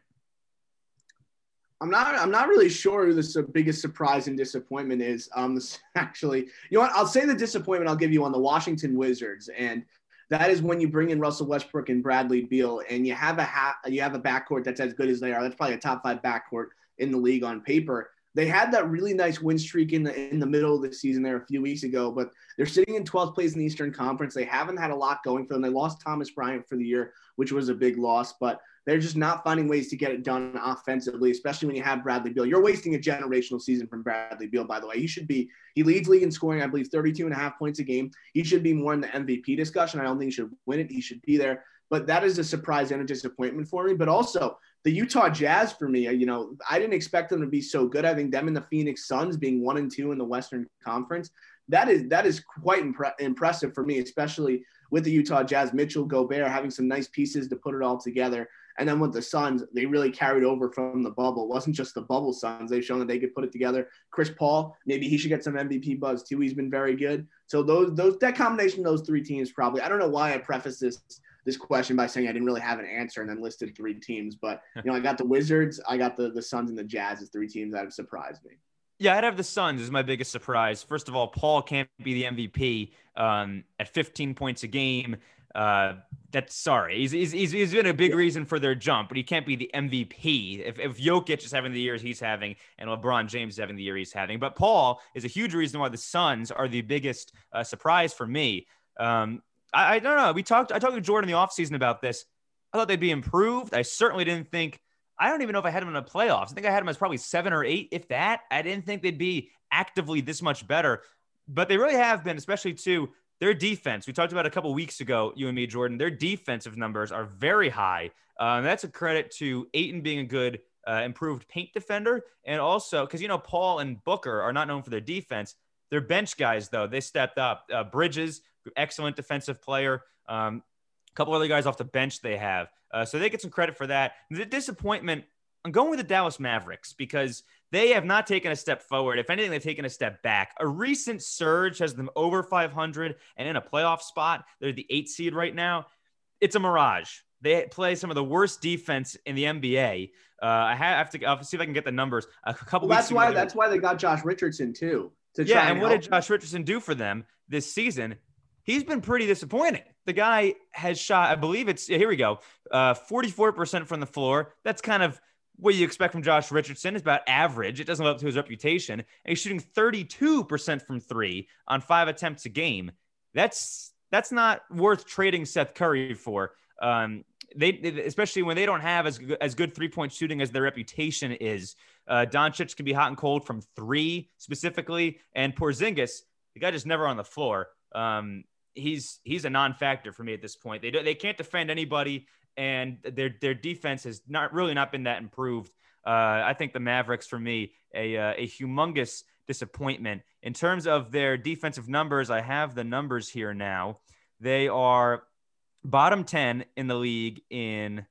I'm not. I'm not really sure who the biggest surprise and disappointment is. Um, this actually, you know what? I'll say the disappointment I'll give you on the Washington Wizards, and that is when you bring in Russell Westbrook and Bradley Beal, and you have a ha- you have a backcourt that's as good as they are. That's probably a top five backcourt in the league on paper. They had that really nice win streak in the in the middle of the season there a few weeks ago, but they're sitting in 12th place in the Eastern Conference. They haven't had a lot going for them. They lost Thomas Bryant for the year, which was a big loss, but they're just not finding ways to get it done offensively, especially when you have Bradley Beal. You're wasting a generational season from Bradley Beal, by the way. He should be, he leads league in scoring, I believe, 32 and a half points a game. He should be more in the MVP discussion. I don't think he should win it. He should be there. but that is a surprise and a disappointment for me. But also the Utah Jazz for me, you know, I didn't expect them to be so good. I think them and the Phoenix Suns being one and two in the Western Conference, that is that is quite impre- impressive for me, especially with the Utah Jazz, Mitchell Gobert having some nice pieces to put it all together. And then with the Suns, they really carried over from the bubble. It wasn't just the bubble Suns. They've shown that they could put it together. Chris Paul, maybe he should get some MVP buzz too. He's been very good. So those those that combination of those three teams probably. I don't know why I preface this this question by saying I didn't really have an answer and then listed three teams, but you know I got the Wizards, I got the the Suns and the Jazz as three teams that have surprised me. Yeah, I'd have the Suns as my biggest surprise. First of all, Paul can't be the MVP um, at 15 points a game. Uh, that's sorry. He's, he's, he's, he's been a big reason for their jump, but he can't be the MVP. If, if Jokic is having the years he's having and LeBron James is having the year he's having, but Paul is a huge reason why the Suns are the biggest uh, surprise for me. Um, I, I don't know. We talked, I talked to Jordan in the offseason about this. I thought they'd be improved. I certainly didn't think I don't even know if I had them in the playoffs. I think I had them as probably seven or eight, if that. I didn't think they'd be actively this much better, but they really have been, especially too. Their defense, we talked about a couple weeks ago, you and me, Jordan. Their defensive numbers are very high. Um, that's a credit to Ayton being a good, uh, improved paint defender, and also because you know Paul and Booker are not known for their defense. They're bench guys, though. They stepped up. Uh, Bridges, excellent defensive player. Um, a couple other guys off the bench they have. Uh, so they get some credit for that. The disappointment, I'm going with the Dallas Mavericks because they have not taken a step forward. If anything, they've taken a step back. A recent surge has them over 500 and in a playoff spot. They're the eight seed right now. It's a mirage. They play some of the worst defense in the NBA. Uh, I have to I'll see if I can get the numbers. A couple. Well, that's why. That's why they got Josh Richardson too. yeah, and, and what did Josh Richardson do for them this season? He's been pretty disappointing. The guy has shot, I believe it's here we go, uh, 44% from the floor. That's kind of what you expect from Josh Richardson is about average. It doesn't live up to his reputation. And he's shooting 32% from three on five attempts a game. That's that's not worth trading Seth Curry for. Um, they, especially when they don't have as as good three point shooting as their reputation is. Uh, Doncic can be hot and cold from three specifically, and Porzingis, the guy just never on the floor. Um, he's he's a non-factor for me at this point. They do, they can't defend anybody, and their their defense has not really not been that improved. Uh, I think the Mavericks for me a uh, a humongous disappointment in terms of their defensive numbers. I have the numbers here now. They are bottom ten in the league in.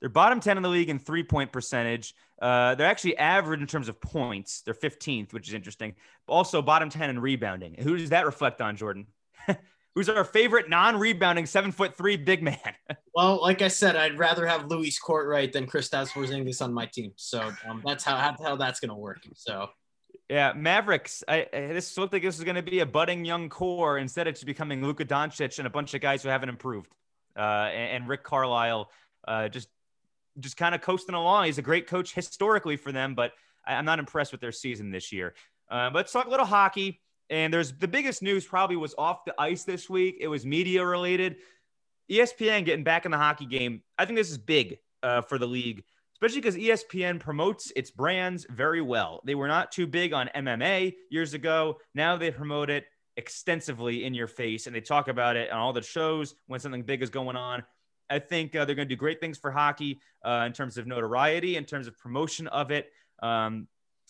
They're bottom 10 in the league in three point percentage. Uh, they're actually average in terms of points. They're 15th, which is interesting. Also, bottom 10 in rebounding. Who does that reflect on, Jordan? who's our favorite non-rebounding seven foot three big man. well, like I said, I'd rather have Luis Cartwright than Kristaps Porzingis on my team. So um, that's how, how, how that's gonna work. So. Yeah, Mavericks. I, this looked like this was going to be a budding young core. Instead, it's becoming Luka Doncic and a bunch of guys who haven't improved. Uh, and, and, Rick Carlisle uh, just just kind of coasting along. He's a great coach historically for them, but I, am not impressed with their season this year. Uh, but let's talk a little hockey. And there's the biggest news probably was off the ice this week. It was media related. ESPN getting back in the hockey game. I think this is big uh, for the league, especially because ESPN promotes its brands very well. They were not too big on MMA years ago. Now they promote it extensively in your face and they talk about it on all the shows when something big is going on. I think uh, they're going to do great things for hockey uh, in terms of notoriety, in terms of promotion of it. Um,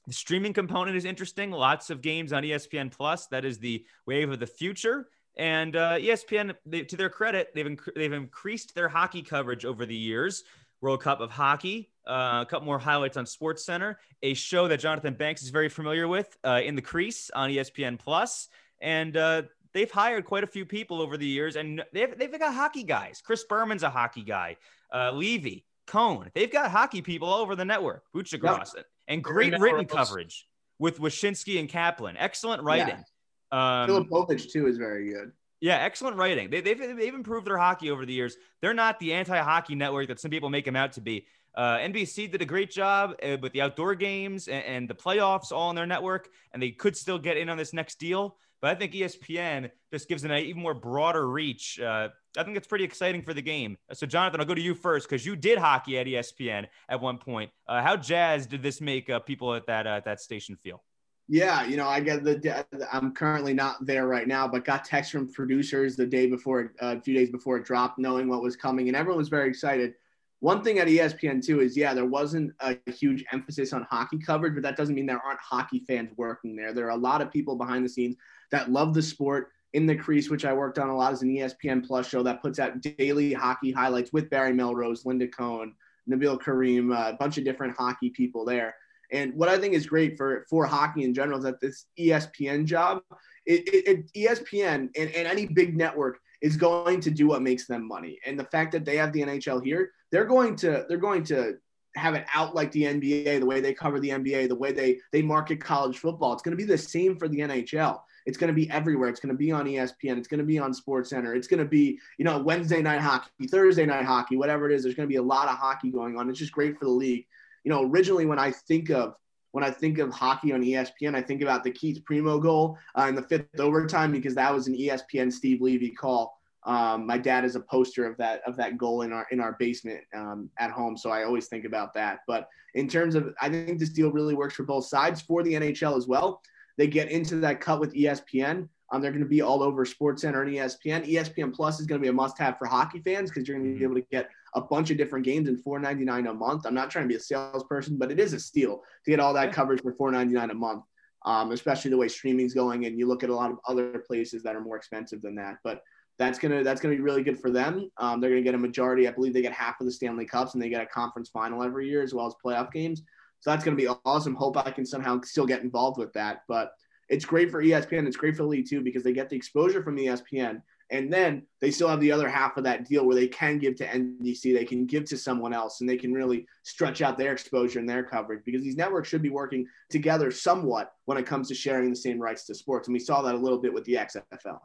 the streaming component is interesting. Lots of games on ESPN Plus. That is the wave of the future. And uh, ESPN, they, to their credit, they've inc- they've increased their hockey coverage over the years. World Cup of Hockey, uh, a couple more highlights on Sports Center, a show that Jonathan Banks is very familiar with, uh, in the crease on ESPN Plus, and uh, they've hired quite a few people over the years, and they've they've got hockey guys. Chris Berman's a hockey guy. Uh, Levy, Cohn, they've got hockey people all over the network. Buccigross, yep and great written coverage with Wyshynski and Kaplan. Excellent writing. Yeah. Um, Filipovic too is very good. Yeah, excellent writing. They, have they've, they've improved their hockey over the years. They're not the anti-hockey network that some people make them out to be. Uh, NBC did a great job uh, with the outdoor games and, and, the playoffs all on their network, and they could still get in on this next deal. But I think ESPN just gives an even more broader reach. Uh, I think it's pretty exciting for the game. So, Jonathan, I'll go to you first because you did hockey at ESPN at one point. Uh, how jazzed did this make uh, people at that uh, that station feel? Yeah, you know, I get the. I'm currently not there right now, but got text from producers the day before, uh, a few days before it dropped, knowing what was coming, and everyone was very excited. One thing at ESPN too is, yeah, there wasn't a huge emphasis on hockey coverage, but that doesn't mean there aren't hockey fans working there. There are a lot of people behind the scenes that love the sport. In the Crease, which I worked on a lot, as an ESPN Plus show that puts out daily hockey highlights with Barry Melrose, Linda Cohn, Nabil uh, a bunch of different hockey people there. And what I think is great for for hockey in general is that this ESPN job, it, it, it, ESPN and, and any big network is going to do what makes them money. And the fact that they have the NHL here, they're going to they're going to have it out like the NBA, the way they cover the NBA, the way they they market college football. It's going to be the same for the NHL. It's going to be everywhere. It's going to be on ESPN. It's going to be on Sports Center. It's going to be, you know, Wednesday night hockey, Thursday night hockey, whatever it is. There's going to be a lot of hockey going on. It's just great for the league you know, originally when I think of when I think of hockey on ESPN, I think about the Keith Primeau goal uh, in the fifth overtime because that was an ESPN Steve Levy call. Um, my dad is a poster of that of that goal in our in our basement um, at home, so I always think about that. But in terms of, I think this deal really works for both sides for the NHL as well. They get into that cut with ESPN. Um, they're going to be all over SportsCenter and ESPN. ESPN Plus is going to be a must-have for hockey fans because you're going to be able to get a bunch of different games in 4.99 a month. I'm not trying to be a salesperson, but it is a steal to get all that coverage for 4.99 a month. Um, especially the way streaming's going, and you look at a lot of other places that are more expensive than that. But that's gonna that's gonna be really good for them. Um, they're gonna get a majority. I believe they get half of the Stanley Cups, and they get a conference final every year as well as playoff games. So that's gonna be awesome. Hope I can somehow still get involved with that. But it's great for ESPN. It's great for the league too because they get the exposure from ESPN and then they still have the other half of that deal where they can give to NBC, they can give to someone else, and they can really stretch out their exposure and their coverage because these networks should be working together somewhat when it comes to sharing the same rights to sports. And we saw that a little bit with the XFL.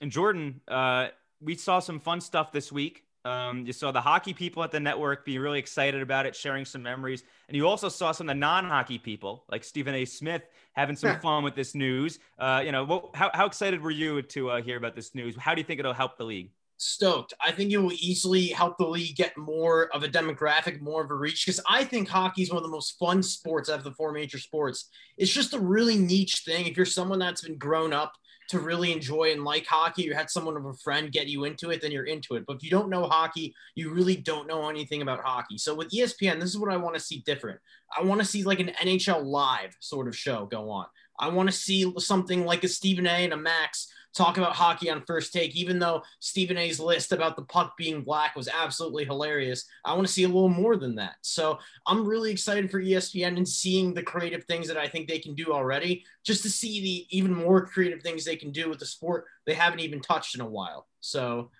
And Jordan, uh, we saw some fun stuff this week. Um, you saw the hockey people at the network being really excited about it, sharing some memories. And you also saw some of the non hockey people, like Stephen A. Smith, having some fun with this news. Uh, you know, what, how, how excited were you to uh, hear about this news? How do you think it'll help the league? Stoked. I think it will easily help the league get more of a demographic, more of a reach. Because I think hockey is one of the most fun sports out of the four major sports. It's just a really niche thing. If you're someone that's been grown up to really enjoy and like hockey, you had someone of a friend get you into it, then you're into it. But if you don't know hockey, you really don't know anything about hockey. So with ESPN, this is what I want to see different. I want to see like an NHL live sort of show go on. I want to see something like a Stephen A and a Max talk about hockey on first take, even though Stephen A's list about the puck being black was absolutely hilarious. I want to see a little more than that. So I'm really excited for ESPN and seeing the creative things that I think they can do already, just to see the even more creative things they can do with the sport they haven't even touched in a while. So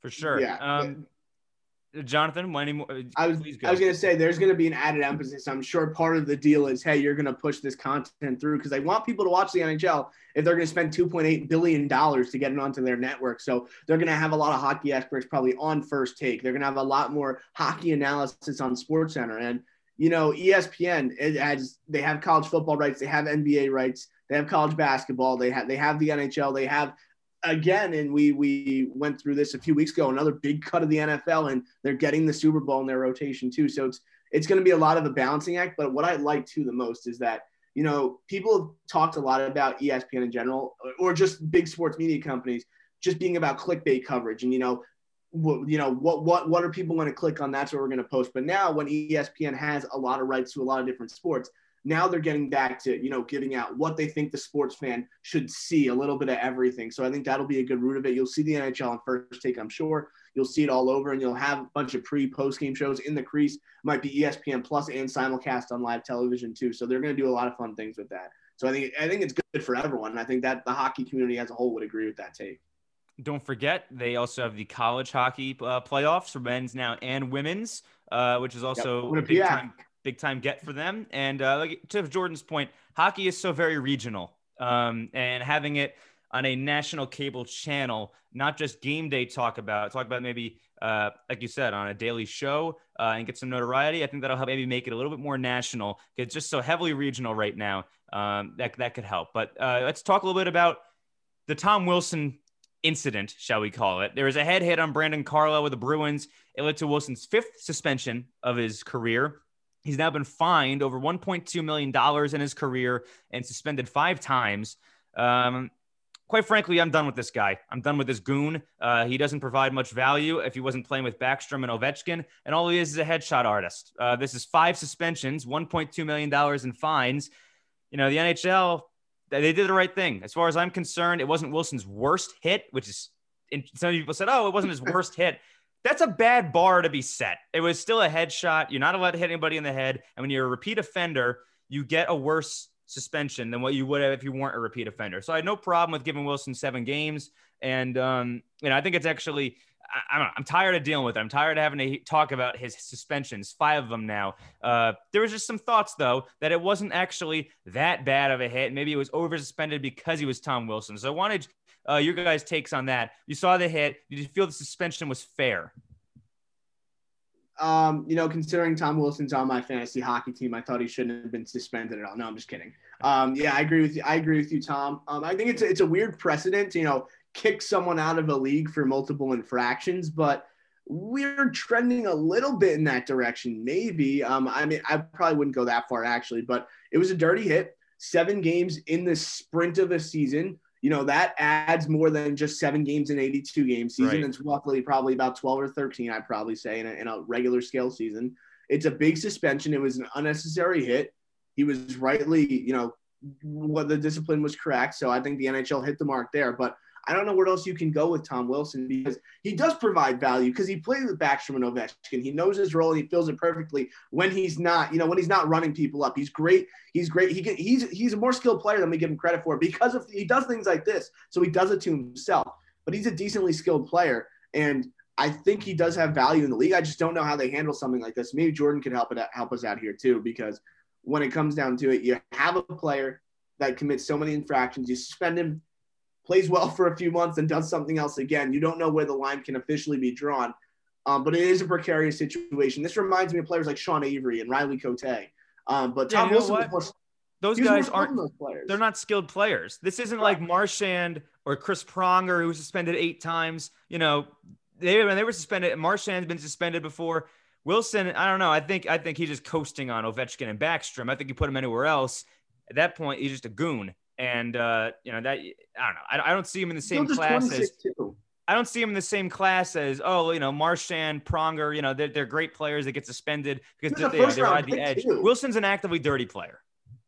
for sure. Yeah. Um, Jonathan, any more? Uh, I was, I was going to say there's going to be an added emphasis. I'm sure part of the deal is, hey, you're going to push this content through because they want people to watch the NHL if they're going to spend 2.8 billion dollars to get it onto their network. So they're going to have a lot of hockey experts probably on first take. They're going to have a lot more hockey analysis on Sports Center and you know ESPN it has they have college football rights, they have NBA rights, they have college basketball, they have they have the NHL, they have again, and we we went through this a few weeks ago. Another big cut of the NFL, and they're getting the Super Bowl in their rotation too. So it's it's going to be a lot of a balancing act. But what I like too the most is that you know people have talked a lot about ESPN in general, or just big sports media companies just being about clickbait coverage, and you know. What, you know what what what are people going to click on that's what we're going to post but now when espn has a lot of rights to a lot of different sports now they're getting back to you know giving out what they think the sports fan should see a little bit of everything. So i think that'll be a good root of it. You'll see the nhl on first take i'm sure. You'll see it all over and you'll have a bunch of pre post game shows in the crease. Might be espn plus and simulcast on live television too. So they're going to do a lot of fun things with that. So i think i think it's good for everyone. I think that the hockey community as a whole would agree with that take. Don't forget, they also have the college hockey uh, playoffs for men's now and women's, uh, which is also yep. a big time big time get for them. And uh, to Jordan's point, hockey is so very regional, um, and having it on a national cable channel, not just game day talk about, talk about maybe, uh, like you said, on a daily show uh, and get some notoriety. I think that'll help maybe make it a little bit more national. It's just so heavily regional right now. Um, that that could help. But uh, let's talk a little bit about the Tom Wilson incident, shall we call it. There was a head hit on Brandon Carlo with the Bruins. It led to Wilson's fifth suspension of his career. He's now been fined over $1.2 million in his career and suspended five times. Um, quite frankly, I'm done with this guy. I'm done with this goon. Uh, he doesn't provide much value if he wasn't playing with Backstrom and Ovechkin, and all he is is a headshot artist. Uh, this is five suspensions, $1.2 million in fines. You know, the NHL, they did the right thing. As far as I'm concerned, it wasn't Wilson's worst hit, which is some people said, oh, it wasn't his worst hit. That's a bad bar to be set. It was still a headshot. You're not allowed to hit anybody in the head. And when you're a repeat offender, you get a worse suspension than what you would have if you weren't a repeat offender. So I had no problem with giving Wilson seven games. And, um, you know, I think it's actually, I, am tired of dealing with it. I'm tired of having to talk about his suspensions, five of them now. Uh, there was just some thoughts, though, that it wasn't actually that bad of a hit. Maybe it was over suspended because he was Tom Wilson. So I wanted uh, your guys' takes on that. You saw the hit. Did you feel the suspension was fair? um, you know, considering Tom Wilson's on my fantasy hockey team, I thought he shouldn't have been suspended at all. No, I'm just kidding. Um, yeah, I agree with you. I agree with you, Tom. Um, I think it's a, it's a weird precedent to you know kick someone out of a league for multiple infractions, but we're trending a little bit in that direction. Maybe. Um, I mean, I probably wouldn't go that far actually, but it was a dirty hit. Seven games in the sprint of a season you know, that adds more than just seven games in 82 game season. Right. It's roughly probably about 12 or 13, I'd probably say, in a, in a regular scale season. It's a big suspension. It was an unnecessary hit. He was rightly, you know, what the discipline was correct. So I think the NHL hit the mark there. But I don't know where else you can go with Tom Wilson because he does provide value because he plays with Backstrom and Ovechkin. He knows his role and he fills it perfectly when he's not, you know, when he's not running people up. He's great. He's great. He can, he's he's a more skilled player than we give him credit for because of he does things like this. So he does it to himself. But he's a decently skilled player and I think he does have value in the league. I just don't know how they handle something like this. Maybe Jordan could help it help us out here too because when it comes down to it, you have a player that commits so many infractions, you suspend him plays well for a few months and does something else again. You don't know where the line can officially be drawn. Um, but it is a precarious situation. This reminds me of players like Sean Avery and Riley Cote. Um, but Tom yeah, Wilson more, those guys aren't those players. They're not skilled players. This isn't right. like Marchand or Chris Pronger who was suspended eight times. You know, they when they were suspended, Marchand has been suspended before. Wilson, I don't know. I think I think he's just coasting on Ovechkin and Backstrom. I think you put him anywhere else. At that point, he's just a goon. And uh, you know that I don't know. I, I don't see him in the same class as. Too. I don't see him in the same class as oh you know Marchand, Pronger. You know they're, they're great players that get suspended because they, they, they're on the edge. Too. Wilson's an actively dirty player.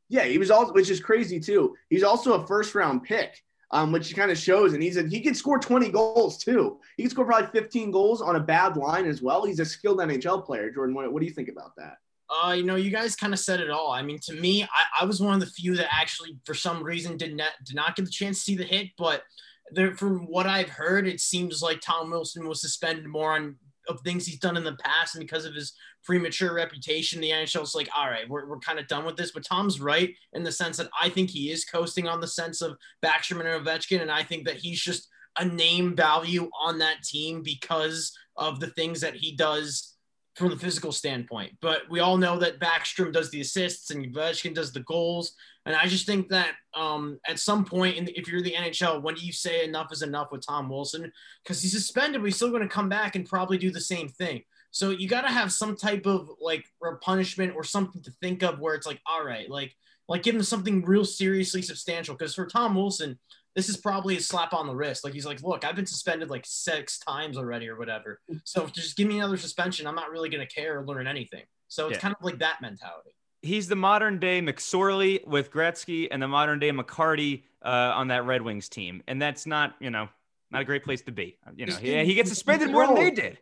Yeah, he was also which is crazy too. He's also a first round pick. Um, which kind of shows, and he's a, he can score 20 goals too. He can score probably 15 goals on a bad line as well. He's a skilled NHL player. Jordan, what, what do you think about that? Uh, you know, you guys kind of said it all. I mean, to me, I, I was one of the few that actually, for some reason, did not did not get the chance to see the hit. But there, from what I've heard, it seems like Tom Wilson was suspended more on of things he's done in the past, and because of his premature reputation, the NHL's like, all right, we're, we're kind of done with this. But Tom's right in the sense that I think he is coasting on the sense of Backstrom and Ovechkin, and I think that he's just a name value on that team because of the things that he does from the physical standpoint. But we all know that Backstrom does the assists and Ovechkin does the goals. And I just think that um, at some point, in the, if you're the NHL, when do you say enough is enough with Tom Wilson? Because he's suspended, but he's still going to come back and probably do the same thing. So you got to have some type of like punishment or something to think of where it's like, all right, like like give him something real seriously substantial. Because for Tom Wilson, this is probably a slap on the wrist. Like he's like, look, I've been suspended like six times already or whatever. So just give me another suspension. I'm not really gonna care or learn anything. So it's yeah. kind of like that mentality. He's the modern day McSorley with Gretzky and the modern day McCarty uh, on that Red Wings team, and that's not you know not a great place to be. You know, he, he gets suspended more than they did.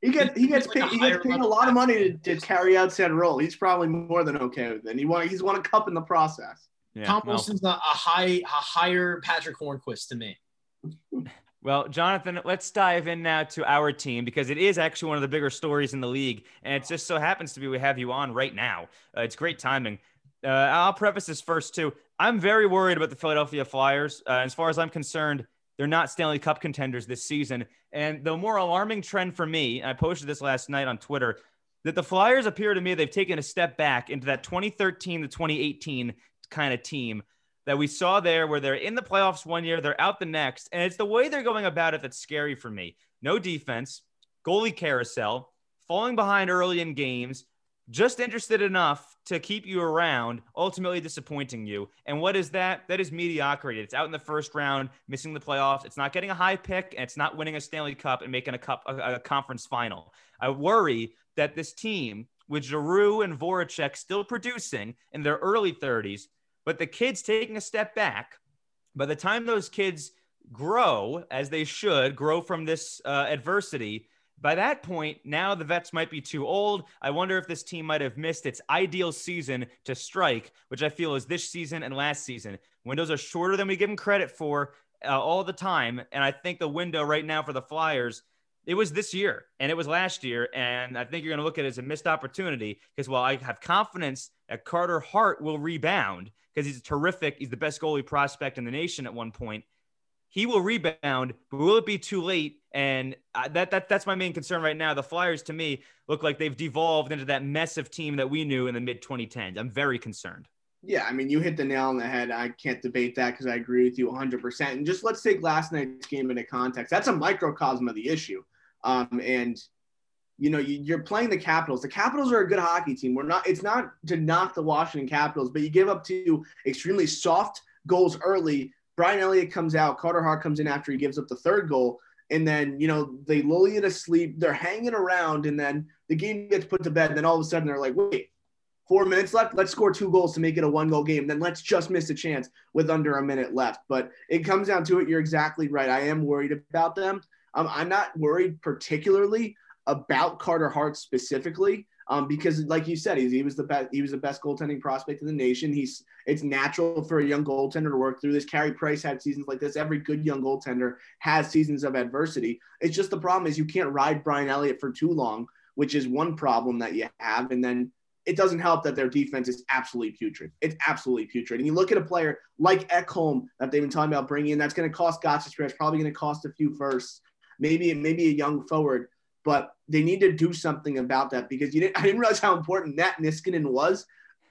He gets he gets paid, he gets paid a lot of money to, to carry out said role. He's probably more than okay with it. He won he's won a cup in the process. Yeah, Tom well, Wilson's a, a high a higher Patrick Hornqvist to me. Well, Jonathan, let's dive in now to our team because it is actually one of the bigger stories in the league, and it just so happens to be we have you on right now. Uh, it's great timing. Uh, I'll preface this first too. I'm very worried about the Philadelphia Flyers. Uh, as far as I'm concerned, they're not Stanley Cup contenders this season. And the more alarming trend for me, I posted this last night on Twitter, that the Flyers appear to me they've taken a step back into that 2013 to 2018 kind of team that we saw there where they're in the playoffs one year, they're out the next. And it's the way they're going about it that's scary for me. No defense, goalie carousel, falling behind early in games, just interested enough to keep you around, ultimately disappointing you. And what is that? That is mediocrity. It's out in the first round, missing the playoffs. It's not getting a high pick, and it's not winning a Stanley Cup and making a cup a, a conference final. I worry that this team with Giroux and Voracek still producing in their early 30s, but the kids taking a step back. By the time those kids grow, as they should, grow from this uh, adversity, by that point, now the vets might be too old. I wonder if this team might have missed its ideal season to strike, which I feel is this season and last season. Windows are shorter than we give them credit for uh, all the time. And I think the window right now for the Flyers, it was this year and it was last year. And I think you're going to look at it as a missed opportunity because while I have confidence that Carter Hart will rebound because he's terrific, he's the best goalie prospect in the nation at one point he will rebound, but will it be too late? And that, that that's my main concern right now. The Flyers, to me, look like they've devolved into that mess of team that we knew in the mid 2010s. I'm very concerned. Yeah, I mean, you hit the nail on the head. I can't debate that because I agree with you 100%. And just let's take last night's game into context. That's a microcosm of the issue. Um, and you know, you, are playing the Capitals. The Capitals are a good hockey team. We're not. It's not to knock the Washington Capitals, but you give up two extremely soft goals early Brian Elliott comes out, Carter Hart comes in after he gives up the third goal, and then you know they lull you to sleep. They're hanging around, and then the game gets put to bed. And then all of a sudden they're like, wait, four minutes left. Let's score two goals to make it a one goal game. Then let's just miss a chance with under a minute left. But it comes down to it. You're exactly right. I am worried about them. Um, I'm not worried particularly about Carter Hart specifically um, because like you said, he, was the best. He was the best goaltending prospect in the nation. He's it's natural for a young goaltender to work through this. Carey Price had seasons like this. Every good young goaltender has seasons of adversity. It's just the problem is you can't ride Brian Elliott for too long, which is one problem that you have. And then it doesn't help that their defense is absolutely putrid. It's absolutely putrid. And you look at a player like Ekholm that they've been talking about bringing in, that's going to cost Gotcha probably going to cost a few firsts, maybe maybe a young forward but they need to do something about that because you didn't, I didn't realize how important Matt Niskanen was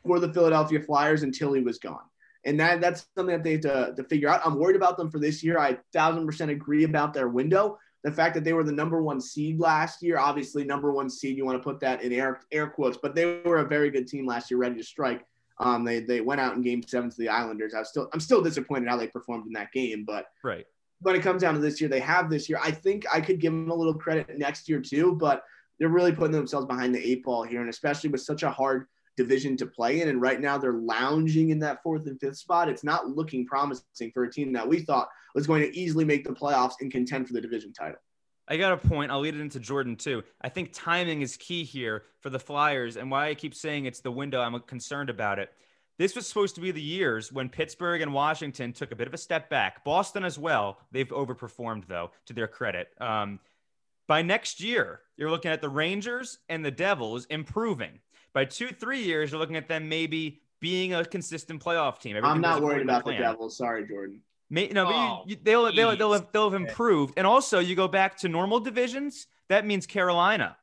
for the Philadelphia Flyers until he was gone. And that, that's something that they have to, to figure out. I'm worried about them for this year. I thousand percent agree about their window. The fact that they were the number one seed last year, obviously number one seed, you want to put that in air, air quotes, but they were a very good team last year, ready to strike. Um, they, they went out in game seven to the Islanders. I was still, I'm still disappointed how they performed in that game, but right when it comes down to this year, they have this year. I think I could give them a little credit next year too, but they're really putting themselves behind the eight ball here, and especially with such a hard division to play in. And right now they're lounging in that fourth and fifth spot. It's not looking promising for a team that we thought was going to easily make the playoffs and contend for the division title. I got a point. I'll lead it into Jordan too. I think timing is key here for the Flyers, and why I keep saying it's the window. I'm concerned about it. This was supposed to be the years when Pittsburgh and Washington took a bit of a step back. Boston as well. They've overperformed, though, to their credit. Um, by next year, you're looking at the Rangers and the Devils improving. By two, three years, you're looking at them maybe being a consistent playoff team. Everything I'm not worried about the Devils. Sorry, Jordan. May, no, oh, you, they'll, they'll, they'll, have, they'll have improved. And also, you go back to normal divisions. That means Carolina,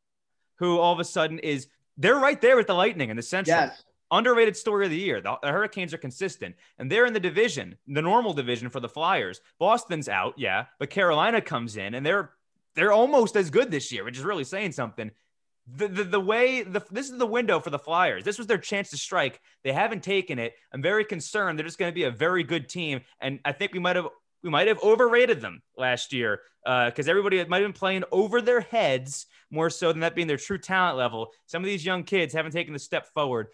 who all of a sudden is they're right there with the Lightning in the Central. Yes. Underrated story of the year. The, Hurricanes are consistent, and they're in the division, the normal division for the Flyers. Boston's out, yeah, but Carolina comes in, and they're they're almost as good this year, which is really saying something. The, the, the way the, this is the window for the Flyers. This was their chance to strike. They haven't taken it. I'm very concerned. They're just going to be a very good team, and I think we might have we might have overrated them last year because uh, everybody might have been playing over their heads more so than that being their true talent level. Some of these young kids haven't taken the step forward.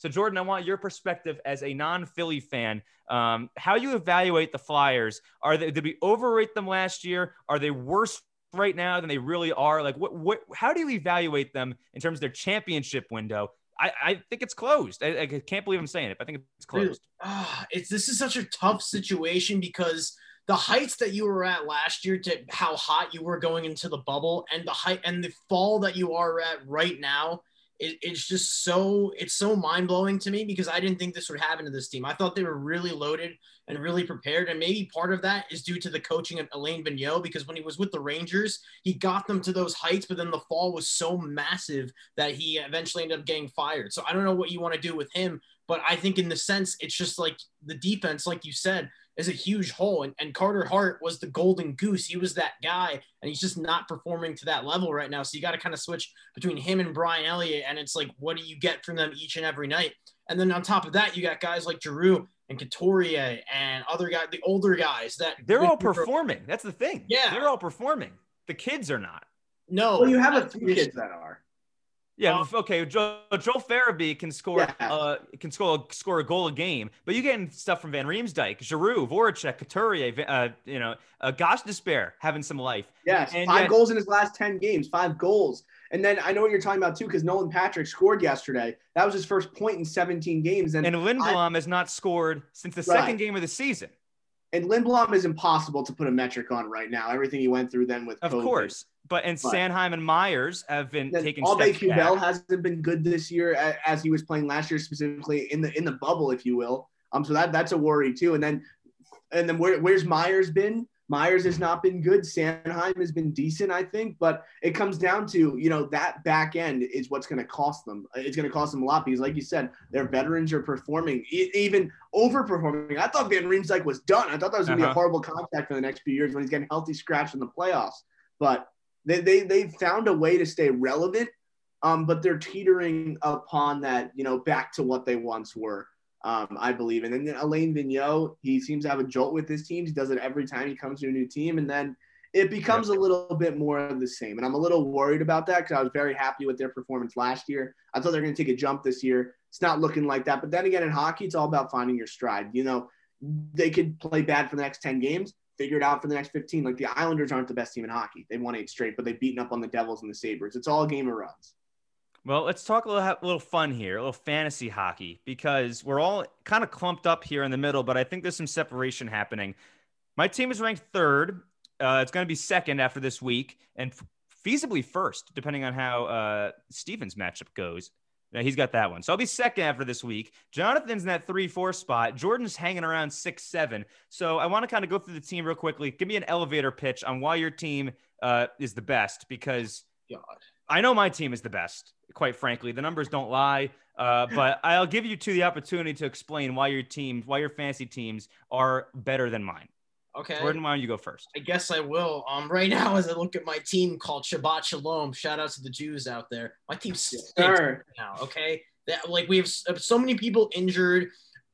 So, Jordan, I want your perspective as a non-Philly fan. Um, how you evaluate the Flyers? Are they did we overrate them last year? Are they worse right now than they really are? Like, what what? How do you evaluate them in terms of their championship window? I, I think it's closed. I, I, can't believe I'm saying it, but I think it's closed. Uh, it's this is such a tough situation because the heights that you were at last year to how hot you were going into the bubble and the height and the fall that you are at right now it, it's just so it's so mind blowing to me because I didn't think this would happen to this team. I thought they were really loaded and really prepared, and maybe part of that is due to the coaching of Alain Vigneault because when he was with the Rangers, he got them to those heights, but then the fall was so massive that he eventually ended up getting fired. So I don't know what you want to do with him, but I think in the sense it's just like the defense, like you said, is a huge hole. And, and Carter Hart was the golden goose. He was that guy, and he's just not performing to that level right now. So you got to kind of switch between him and Brian Elliott. And it's like, what do you get from them each and every night? And then on top of that, you got guys like Giroux and Couturier and other guys, the older guys that they're all performing. That's the thing. Yeah. They're all performing. The kids are not. No. Well, you have a few kids that are. Yeah, okay. Joe, Joel Farabee can score Yeah. uh can score score a goal a game, but you're getting stuff from Van Riemsdyk, Giroux, Voracek, Couturier, uh, you know, uh, Gosh Despair having some life. Yes, And five yet- goals in his last 10 games, five goals. And then I know what you're talking about too, because Nolan Patrick scored yesterday. That was his first point in 17 games. And And Lindblom has not scored since the Right. second game of the season. and Lindblom is impossible to put a metric on right now. Everything he went through then with Of COVID. course. But and But- Sanheim and Myers have been taking Albe steps Cubel hasn't been good this year as he was playing last year, specifically in the in the bubble, if you will. Um, so that that's a worry too. And then and then where, where's Myers been? Myers has not been good. Sanheim has been decent, I think, but it comes down to you know that back end is what's going to cost them. It's going to cost them a lot because, like you said, their veterans are performing, e- even overperforming. I thought Van Riemsdyk was done. I thought that was going to be Uh-huh. a horrible contract for the next few years when he's getting healthy scratch in the playoffs. But they they they found a way to stay relevant, um, but they're teetering upon that you know back to what they once were. Um, I believe, and then Alain Vigneault, he seems to have a jolt with his teams. He does it every time he comes to a new team, and then it becomes a little bit more of the same. And I'm a little worried about that because I was very happy with their performance last year. I thought they were going to take a jump this year. It's not looking like that. But then again, in hockey, it's all about finding your stride. You know, they could play bad for the next 10 games, figure it out for the next 15. Like the Islanders aren't the best team in hockey. They won eight straight, but they've beaten up on the Devils and the Sabres. It's all a game of runs. Well, let's talk a little, a little fun here, a little fantasy hockey, because we're all kind of clumped up here in the middle, but I think there's some separation happening. My team is ranked third. Uh, it's going to be second after this week, and f- feasibly first, depending on how uh, Steven's matchup goes. Yeah, he's got that one. So I'll be second after this week. Jonathan's in that three, four spot. Jordan's hanging around six, seven. So I want to kind of go through the team real quickly. Give me an elevator pitch on why your team uh, is the best, because God. I know my team is the best, quite frankly. The numbers don't lie. Uh, but I'll give you two the opportunity to explain why your team, why your fantasy teams are better than mine. Okay. Jordan, why don't you go first? I guess I will. Um, right now, as I look at my team called Shabbat Shalom, shout out to the Jews out there. My team stinks Sure. now. Okay, that like we have uh, so many people injured,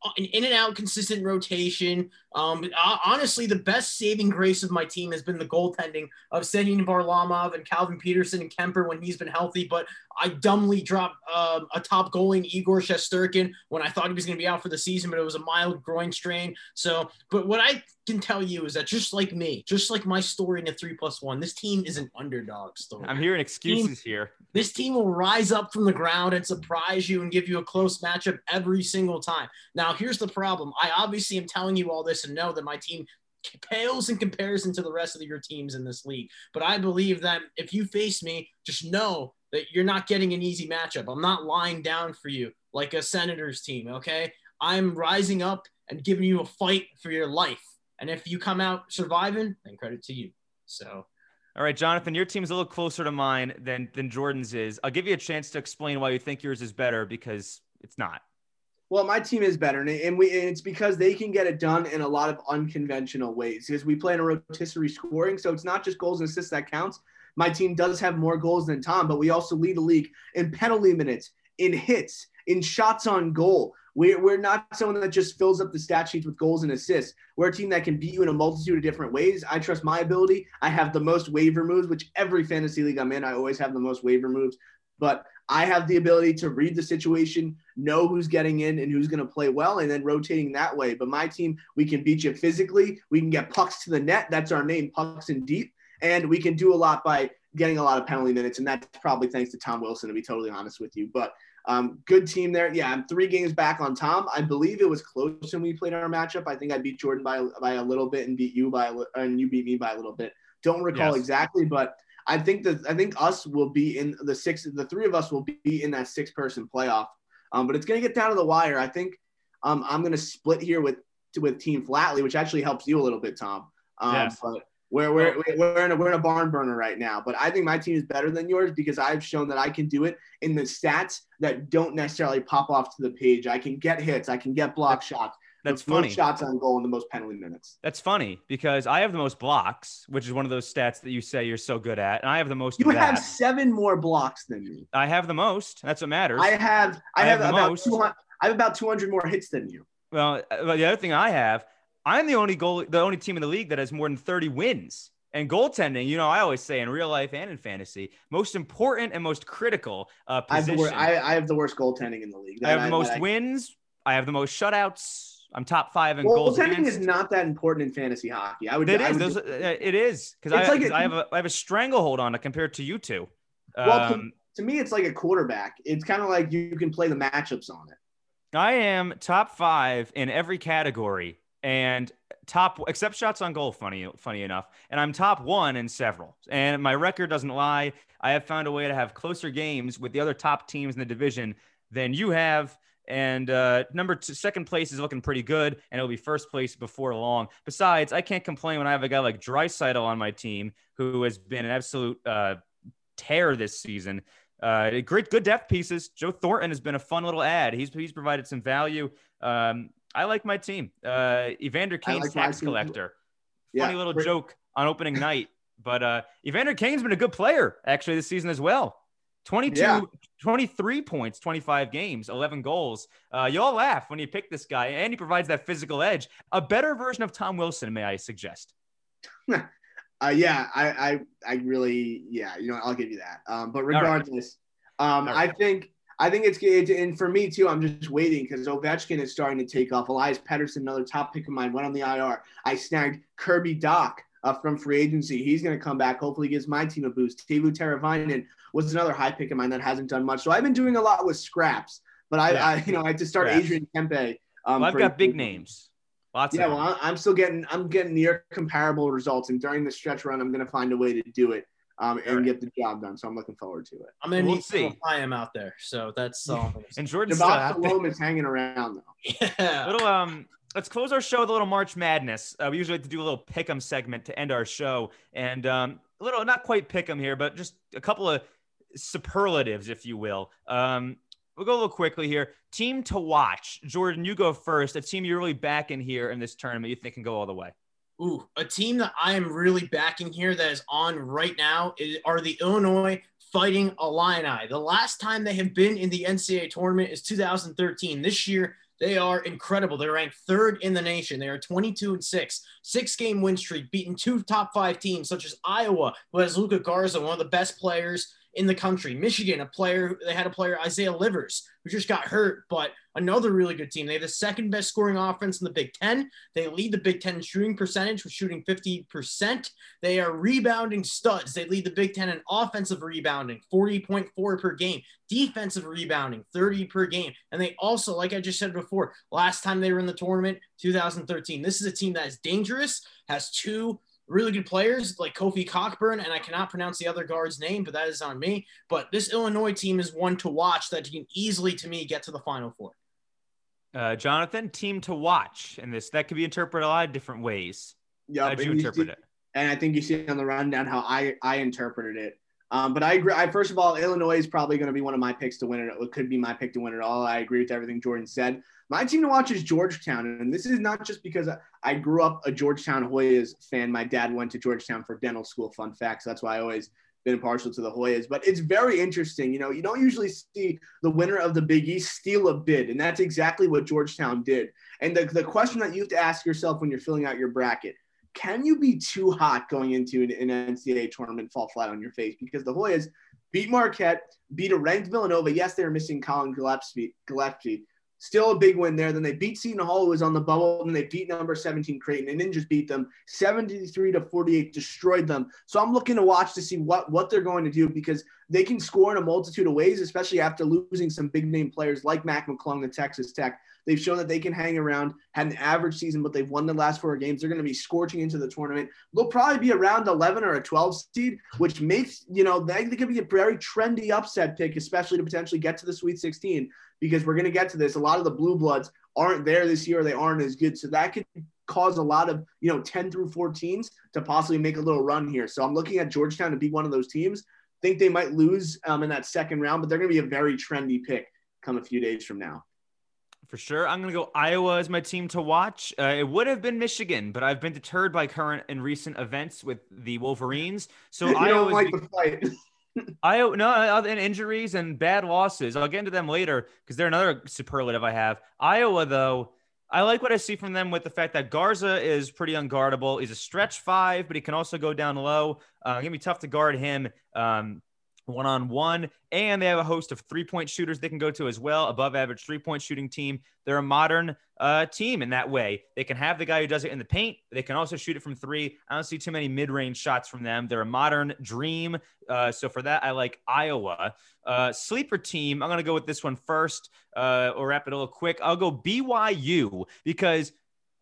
uh, an in and out consistent rotation. Um, uh, honestly, the best saving grace of my team has been the goaltending of Semyon Varlamov and Calvin Petersen and Kuemper when he's been healthy. But I dumbly dropped um, a top goalie, Igor Shesterkin, when I thought he was going to be out for the season, but it was a mild groin strain. So, but what I can tell you is that just like me, just like my story in the three plus one, this team is an underdog story. I'm hearing excuses here. This team will rise up from the ground and surprise you and give you a close matchup every single time. Now, here's the problem. I obviously am telling you all this and know that my team pales in comparison to the rest of your teams in this league. But I believe that if you face me, just know that you're not getting an easy matchup. I'm not lying down for you like a Senators team, okay? I'm rising up and giving you a fight for your life. And if you come out surviving, then credit to you. So All right, Jonathan, your team's a little closer to mine than than Jordan's is. I'll give you a chance to explain why you think yours is better because it's not. Well, my team is better, and, and we and it's because they can get it done in a lot of unconventional ways. Because we play in a rotisserie scoring, so it's not just goals and assists that counts. My team does have more goals than Tom, but we also lead the league in penalty minutes, in hits, in shots on goal. We're, we're not someone that just fills up the stat sheets with goals and assists. We're a team that can beat you in a multitude of different ways. I trust my ability. I have the most waiver moves, which every fantasy league I'm in, I always have the most waiver moves. But I have the ability to read the situation, know who's getting in and who's going to play well, and then rotating that way. But my team, we can beat you physically. We can get pucks to the net. That's our name, pucks in deep. And we can do a lot by getting a lot of penalty minutes. And that's probably thanks to Tom Wilson, to be totally honest with you. But um, good team there. Yeah, I'm three games back on Tom. I believe it was close when we played our matchup. I think I beat Jordan by, by a little bit and beat you by and you beat me by a little bit. Don't recall Yes. exactly, but I think that I think us will be in the six. The three of us will be in that six person playoff. Um, but it's gonna get down to the wire. I think um, I'm gonna split here with with Team Flatley, which actually helps you a little bit, Tom. Um, Yes. But we're we're, we're in a we're in a barn burner right now. But I think my team is better than yours because I've shown that I can do it in the stats that don't necessarily pop off to the page. I can get hits. I can get block shots. That's the funny. Most shots on goal and the most penalty minutes. That's funny because I have the most blocks, which is one of those stats that you say you're so good at, and I have the most. You have seven more blocks than me. I have the most. That's what matters. I have I, I have, have about most. 200 I have about 200 more hits than you. Well, uh, the other thing I have, I'm the only goal, the only team in the league that has more than 30 wins. And goaltending, you know, I always say in real life and in fantasy, most important and most critical uh, I have, the position. wor- I, I have the worst goaltending in the league. I have the most that wins. I have the most shutouts. I'm top five in goals Goaltending against. is not that important in fantasy hockey. I would. It I is. would Those, it is because I, like 'cause a- I have a I have a stranglehold on it compared to you two. Well, to- Um, to me, it's like a quarterback. It's kind of like you can play the matchups on it. I am top five in every category and top except shots on goal. Funny, funny enough, and I'm top one in several. And my record doesn't lie. I have found a way to have closer games with the other top teams in the division than you have. And uh, number two, second place is looking pretty good, and it'll be first place before long. Besides, I can't complain when I have a guy like Draisaitl on my team who has been an absolute uh, tear this season. Uh, great, good depth pieces. Joe Thornton has been a fun little ad. He's he's provided some value. Um, I like my team. Uh, Evander Kane's like tax collector. Yeah, Funny little great. joke on opening night. But uh, Evander Kane's been a good player actually this season as well. 22, Yeah. 23 points, 25 games, 11 goals. Uh, you all laugh when you pick this guy, and he provides that physical edge. A better version of Tom Wilson, may I suggest? Uh, yeah, I, I, I really, yeah, you know, I'll give you that. Um, but right. regardless, um, All I think, I think it's good. And for me too, I'm just waiting because Ovechkin is starting to take off. Elias Pettersson, another top pick of mine, went on the IR. I snagged Kirby Dach uh, from free agency. He's going to come back. Hopefully, gives my team a boost. Teuvo Teravainen was another high pick of mine that hasn't done much. So I've been doing a lot with scraps. But I, Yeah. I you know, I had to start Scraps. Adrian Kempe. Um, Well, I've got big names. Lots yeah, of them. well, I- I'm still getting I'm getting near comparable results, and during the stretch run, I'm going to find a way to do it um, and Alright. get the job done. So I'm looking forward to it. I'm gonna We'll need see. to I am out there, so that's all. I'm gonna say. and Jordan still out Javon is hanging around though. Yeah. little um let's close our show with a little march madness. Uh, we usually like to do a little pick'em segment to end our show. And um a little not quite pick'em here but just a couple of superlatives if you will. Um we'll go a little quickly here. Team to watch. Jordan you go first. A team you're really backing here in this tournament you think can go all the way. Ooh, a team that I am really backing here that is on right now is, are the Illinois Fighting Illini. The last time they have been in the NCAA tournament is 2013. This year, they are incredible. They're ranked third in the nation. They are 22 and six, six game win streak, beating two top five teams such as Iowa, who has Luka Garza, one of the best players in the country. Michigan, a player, they had a player, Isaiah Livers, who just got hurt, but another really good team. They have the second best scoring offense in the Big Ten. They lead the Big Ten in shooting percentage with shooting 50%. They are rebounding studs. They lead the Big Ten in offensive rebounding, 40.4 per game, defensive rebounding, 30 per game. And they also, like I just said before, last time they were in the tournament, 2013. This is a team that is dangerous, has two really good players like Kofi Cockburn, and I cannot pronounce the other guard's name, but that is on me. But this Illinois team is one to watch that can easily, to me, get to the Final Four. uh jonathan team to watch in this that could be interpreted a lot of different ways Yeah, how'd you interpret it And I think you see on the rundown how I I interpreted it. Um, but I agree. I first of all, Illinois is probably going to be one of my picks to win it. It could be my pick to win it all. I agree with everything Jordan said. My team to watch is Georgetown, and this is not just because I- grew up a Georgetown Hoyas fan. My dad went to Georgetown for dental school. Fun facts. That's why I always been partial to the Hoyas. But it's very interesting. You know, you don't usually see the winner of the Big East steal a bid, and that's exactly what Georgetown did. And the, the question that you have to ask yourself when you're filling out your bracket can you be too hot going into an, an NCAA tournament, fall flat on your face? Because the Hoyas beat Marquette, beat a ranked Villanova. Yes, they were missing Collin Gillespie, Gillespie. Still a big win there. Then they beat Seton Hall, who was on the bubble, and they beat number 17 Creighton, and then just beat them 73 to 48, destroyed them. So I'm looking to watch to see what what they're going to do because they can score in a multitude of ways, especially after losing some big name players like Mac McClung to Texas Tech. They've shown that they can hang around, had an average season, but they've won the last four games. They're going to be scorching into the tournament. They'll probably be around 11 or a 12 seed, which makes, you know, they, they could be a very trendy upset pick, especially to potentially get to the Sweet 16, because we're going to get to this. A lot of the Blue Bloods aren't there this year. They aren't as good. So that could cause a lot of, you know, 10 through 14s to possibly make a little run here. So I'm looking at Georgetown to be one of those teams. Think they might lose um, in that second round, but they're going to be a very trendy pick come a few days from now. For sure. I'm going to go Iowa as my team to watch. Uh, it would have been Michigan, but I've been deterred by current and recent events with the Wolverines. So I don't like the fight. I no, other than injuries and bad losses. I'll get into them later because they're another superlative I have. Iowa, though, I like what I see from them with the fact that Garza is pretty unguardable. He's a stretch five, but he can also go down low. Uh, gonna be tough to guard him. Um, one on one. And they have a host of three point shooters they can go to as well, above average three point shooting team. They're a modern uh, team in that way. They can have the guy who does it in the paint. They can also shoot it from three. I don't see too many mid range shots from them. They're a modern dream. Uh, so for that, I like Iowa. Uh, sleeper team, I'm going to go with this one first uh, or wrap it a little quick. I'll go BYU because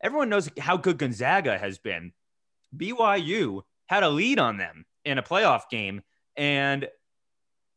everyone knows how good Gonzaga has been. BYU had a lead on them in a playoff game. And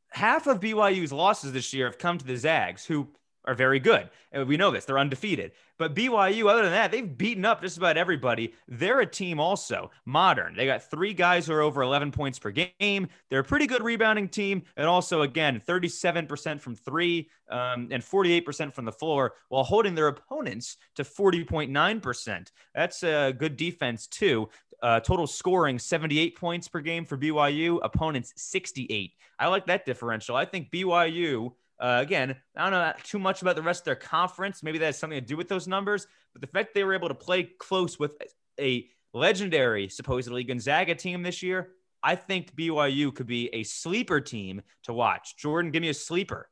half of BYU's losses this year have come to the Zags, who are very good. And we know this, they're undefeated. But BYU, other than that, they've beaten up just about everybody. They're a team also, modern. They got three guys who are over 11 points per game. They're a pretty good rebounding team. And also, again, 37% from three um, and 48% from the floor while holding their opponents to 40.9%. That's a good defense, too. Uh, total scoring 78 points per game for BYU, opponents 68. I like that differential. I think BYU, uh, again, I don't know too much about the rest of their conference. Maybe that has something to do with those numbers, but the fact they were able to play close with a legendary, supposedly Gonzaga team this year, I think BYU could be a sleeper team to watch. Jordan, give me a sleeper.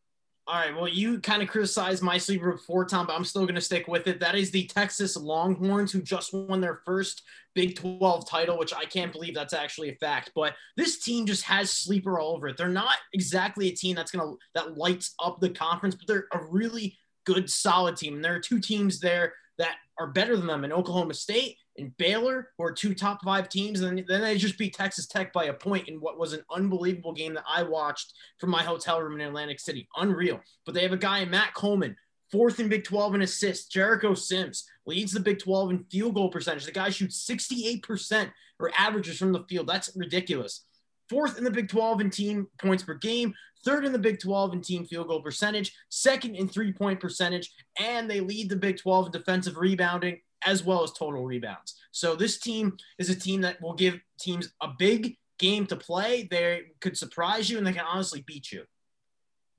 All right. Well, you kind of criticized my sleeper before, Tom, but I'm still going to stick with it. That is the Texas Longhorns, who just won their first Big 12 title, which I can't believe that's actually a fact. But this team just has sleeper all over it. They're not exactly a team that's going to that lights up the conference, but they're a really good, solid team. And there are two teams there that are better than them in Oklahoma State and Baylor, who are two top five teams, and then they just beat Texas Tech by a point in what was an unbelievable game that I watched from my hotel room in Atlantic City. Unreal. But they have a guy, Matt Coleman, fourth in Big 12 in assists. Jericho Sims leads the Big 12 in field goal percentage. The guy shoots 68% or averages from the field. That's ridiculous. Fourth in the Big 12 in team points per game, third in the Big 12 in team field goal percentage, second in three point percentage, and they lead the Big 12 in defensive rebounding as well as total rebounds. So this team is a team that will give teams a big game to play. They could surprise you and they can honestly beat you.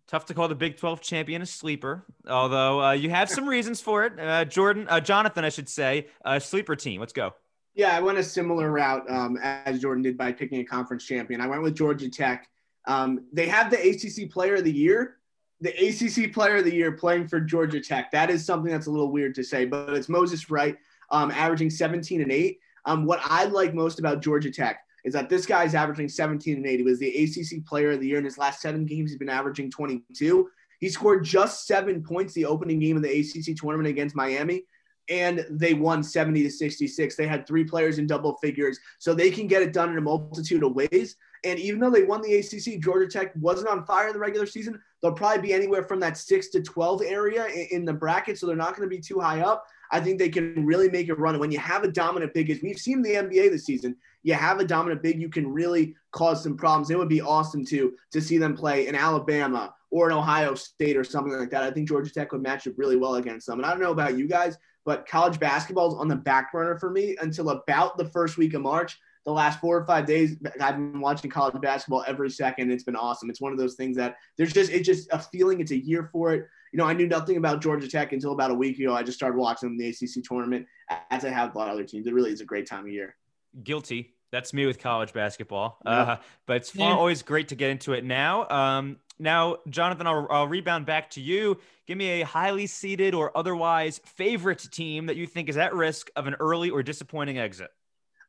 Tough to call the Big 12 champion a sleeper, although uh, you have some reasons for it. Uh, Jordan, uh, Jonathan, I should say, a sleeper team. Let's go. Yeah, I went a similar route um, as Jordan did by picking a conference champion. I went with Georgia Tech. Um, they have the ACC Player of the Year, the ACC Player of the Year playing for Georgia Tech. That is something that's a little weird to say, but it's Moses Wright, um, averaging 17 and 8. Um, what I like most about Georgia Tech is that this guy's averaging 17 and 8. He was the ACC Player of the Year in his last seven games. He's been averaging 22. He scored just seven points the opening game of the ACC tournament against Miami and they won 70 to 66. They had three players in double figures, so they can get it done in a multitude of ways. And even though they won the ACC, Georgia Tech wasn't on fire in the regular season. They'll probably be anywhere from that six to 12 area in, the bracket, so they're not going to be too high up. I think they can really make it run. When you have a dominant big, as we've seen the NBA this season, you have a dominant big, you can really cause some problems. It would be awesome to to see them play in Alabama or in Ohio State or something like that. I think Georgia Tech would match up really well against them. And I don't know about you guys, but college basketball is on the back burner for me until about the first week of March the last four or five days, I've been watching college basketball every second. It's been awesome. It's one of those things that there's just it's just a feeling. It's a year for it. You know, I knew nothing about Georgia Tech until about a week ago. I just started watching the ACC tournament, as I have a lot of other teams. It really is a great time of year. Guilty. That's me with college basketball. Yeah. Uh, but it's fun, always great to get into it now. Um, now, Jonathan, I'll, I'll, rebound back to you. Give me a highly seeded or otherwise favorite team that you think is at risk of an early or disappointing exit.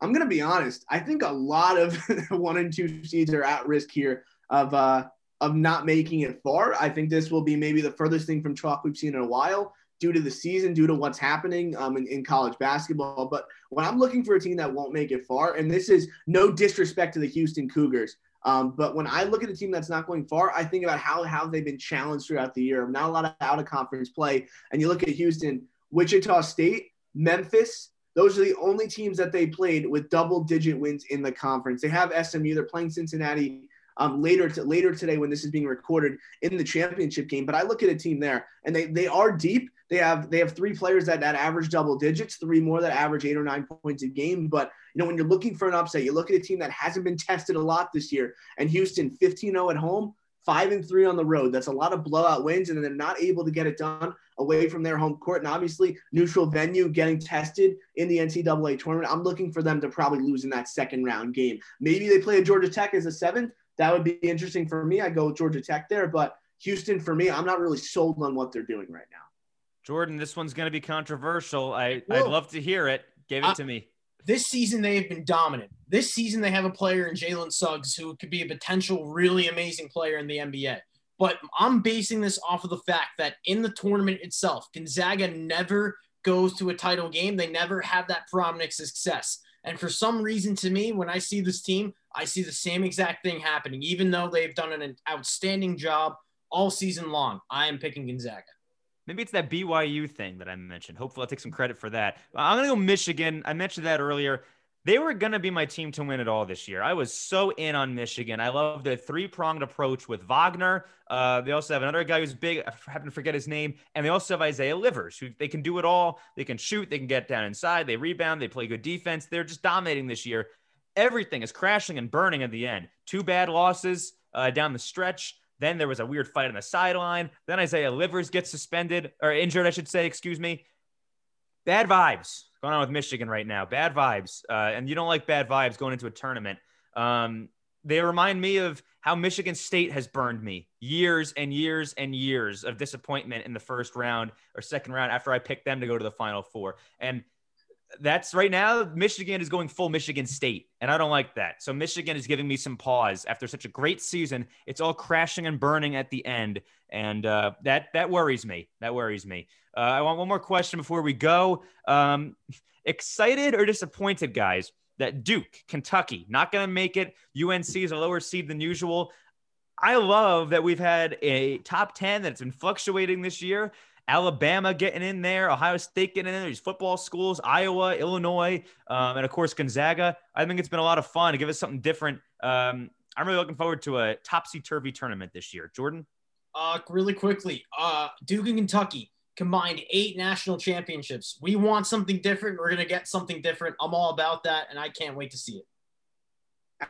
I'm going to be honest. I think a lot of one and two seeds are at risk here of uh, of not making it far. I think this will be maybe the furthest thing from chalk we've seen in a while due to the season, due to what's happening um, in, in college basketball. But when I'm looking for a team that won't make it far, and this is no disrespect to the Houston Cougars, um, but when I look at a team that's not going far, I think about how how they've been challenged throughout the year. Not a lot of out of conference play, and you look at Houston, Wichita State, Memphis, those are the only teams that they played with double digit wins in the conference. They have SMU. They're playing Cincinnati um, later to, later today when this is being recorded in the championship game. But I look at a team there, and they they are deep. They have they have three players that, that average double digits, three more that average eight or nine points a game. But you know when you're looking for an upset, you look at a team that hasn't been tested a lot this year, and Houston 15-0 at home five and three on the road. That's a lot of blowout wins, and they're not able to get it done away from their home court. And obviously, neutral venue getting tested in the NCAA tournament. I'm looking for them to probably lose in that second round game. Maybe they play a Georgia Tech as a seventh. That would be interesting for me. I go with Georgia Tech there, but Houston for me, I'm not really sold on what they're doing right now. Jordan, this one's going to be controversial. I, I'd love to hear it. Give it to me this season they have been dominant. This season they have a player in Jalen Suggs who could be a potential really amazing player in the NBA. But I'm basing this off of the fact that in the tournament itself, Gonzaga never goes to a title game. They never have that prominent success. And for some reason, to me, when I see this team, I see the same exact thing happening. Even though they've done an outstanding job all season long, I am picking Gonzaga. Maybe it's that BYU thing that I mentioned. Hopefully, I'll take some credit for that. I'm going to go Michigan. I mentioned that earlier. They were going to be my team to win it all this year. I was so in on Michigan. I love the three pronged approach with Wagner. Uh, they also have another guy who's big. I happen to forget his name. And they also have Isaiah Livers, who they can do it all. They can shoot, they can get down inside, they rebound, they play good defense. They're just dominating this year. Everything is crashing and burning at the end. Two bad losses uh, down the stretch. Then there was a weird fight on the sideline. Then Isaiah Livers gets suspended or injured, I should say, excuse me. Bad vibes going on with Michigan right now. Bad vibes. Uh, and you don't like bad vibes going into a tournament. Um, they remind me of how Michigan State has burned me years and years and years of disappointment in the first round or second round after I picked them to go to the Final Four. And that's right now. Michigan is going full Michigan State, and I don't like that. So Michigan is giving me some pause after such a great season. It's all crashing and burning at the end, and uh, that that worries me. That worries me. Uh, I want one more question before we go. Um, excited or disappointed, guys? That Duke, Kentucky, not going to make it. UNC is a lower seed than usual. I love that we've had a top 10 that's been fluctuating this year. Alabama getting in there, Ohio State getting in there, these football schools, Iowa, Illinois, um, and of course Gonzaga. I think it's been a lot of fun to give us something different. Um, I'm really looking forward to a topsy turvy tournament this year. Jordan? Uh, really quickly, uh, Duke and Kentucky combined eight national championships. We want something different. We're going to get something different. I'm all about that, and I can't wait to see it.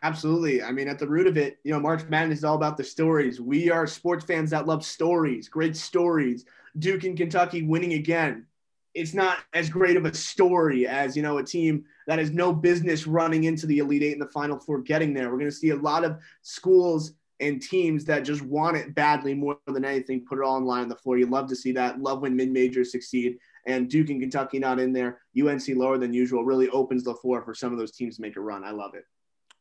Absolutely. I mean, at the root of it, you know, March Madness is all about the stories. We are sports fans that love stories, great stories. Duke and Kentucky winning again. It's not as great of a story as, you know, a team that has no business running into the Elite Eight in the Final Four getting there. We're going to see a lot of schools and teams that just want it badly more than anything, put it all in line on the floor. You love to see that. Love when mid majors succeed. And Duke and Kentucky not in there, UNC lower than usual, really opens the floor for some of those teams to make a run. I love it.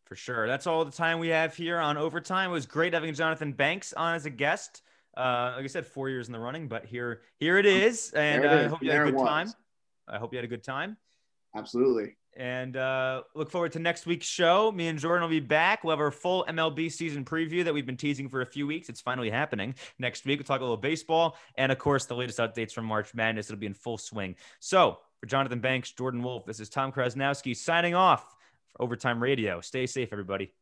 For sure. That's all the time we have here on Overtime. It was great having Jonathan Banks on as a guest. Uh, like I said, four years in the running, but here, here it is, and uh, I hope you had a good time. I hope you had a good time. Absolutely. And uh, look forward to next week's show. Me and Jordan will be back. We'll have our full MLB season preview that we've been teasing for a few weeks. It's finally happening next week. We'll talk a little baseball and, of course, the latest updates from March Madness. It'll be in full swing. So, for Jonathan Banks, Jordan Wolf, this is Tom Krasnowski signing off Overtime Radio. Stay safe, everybody.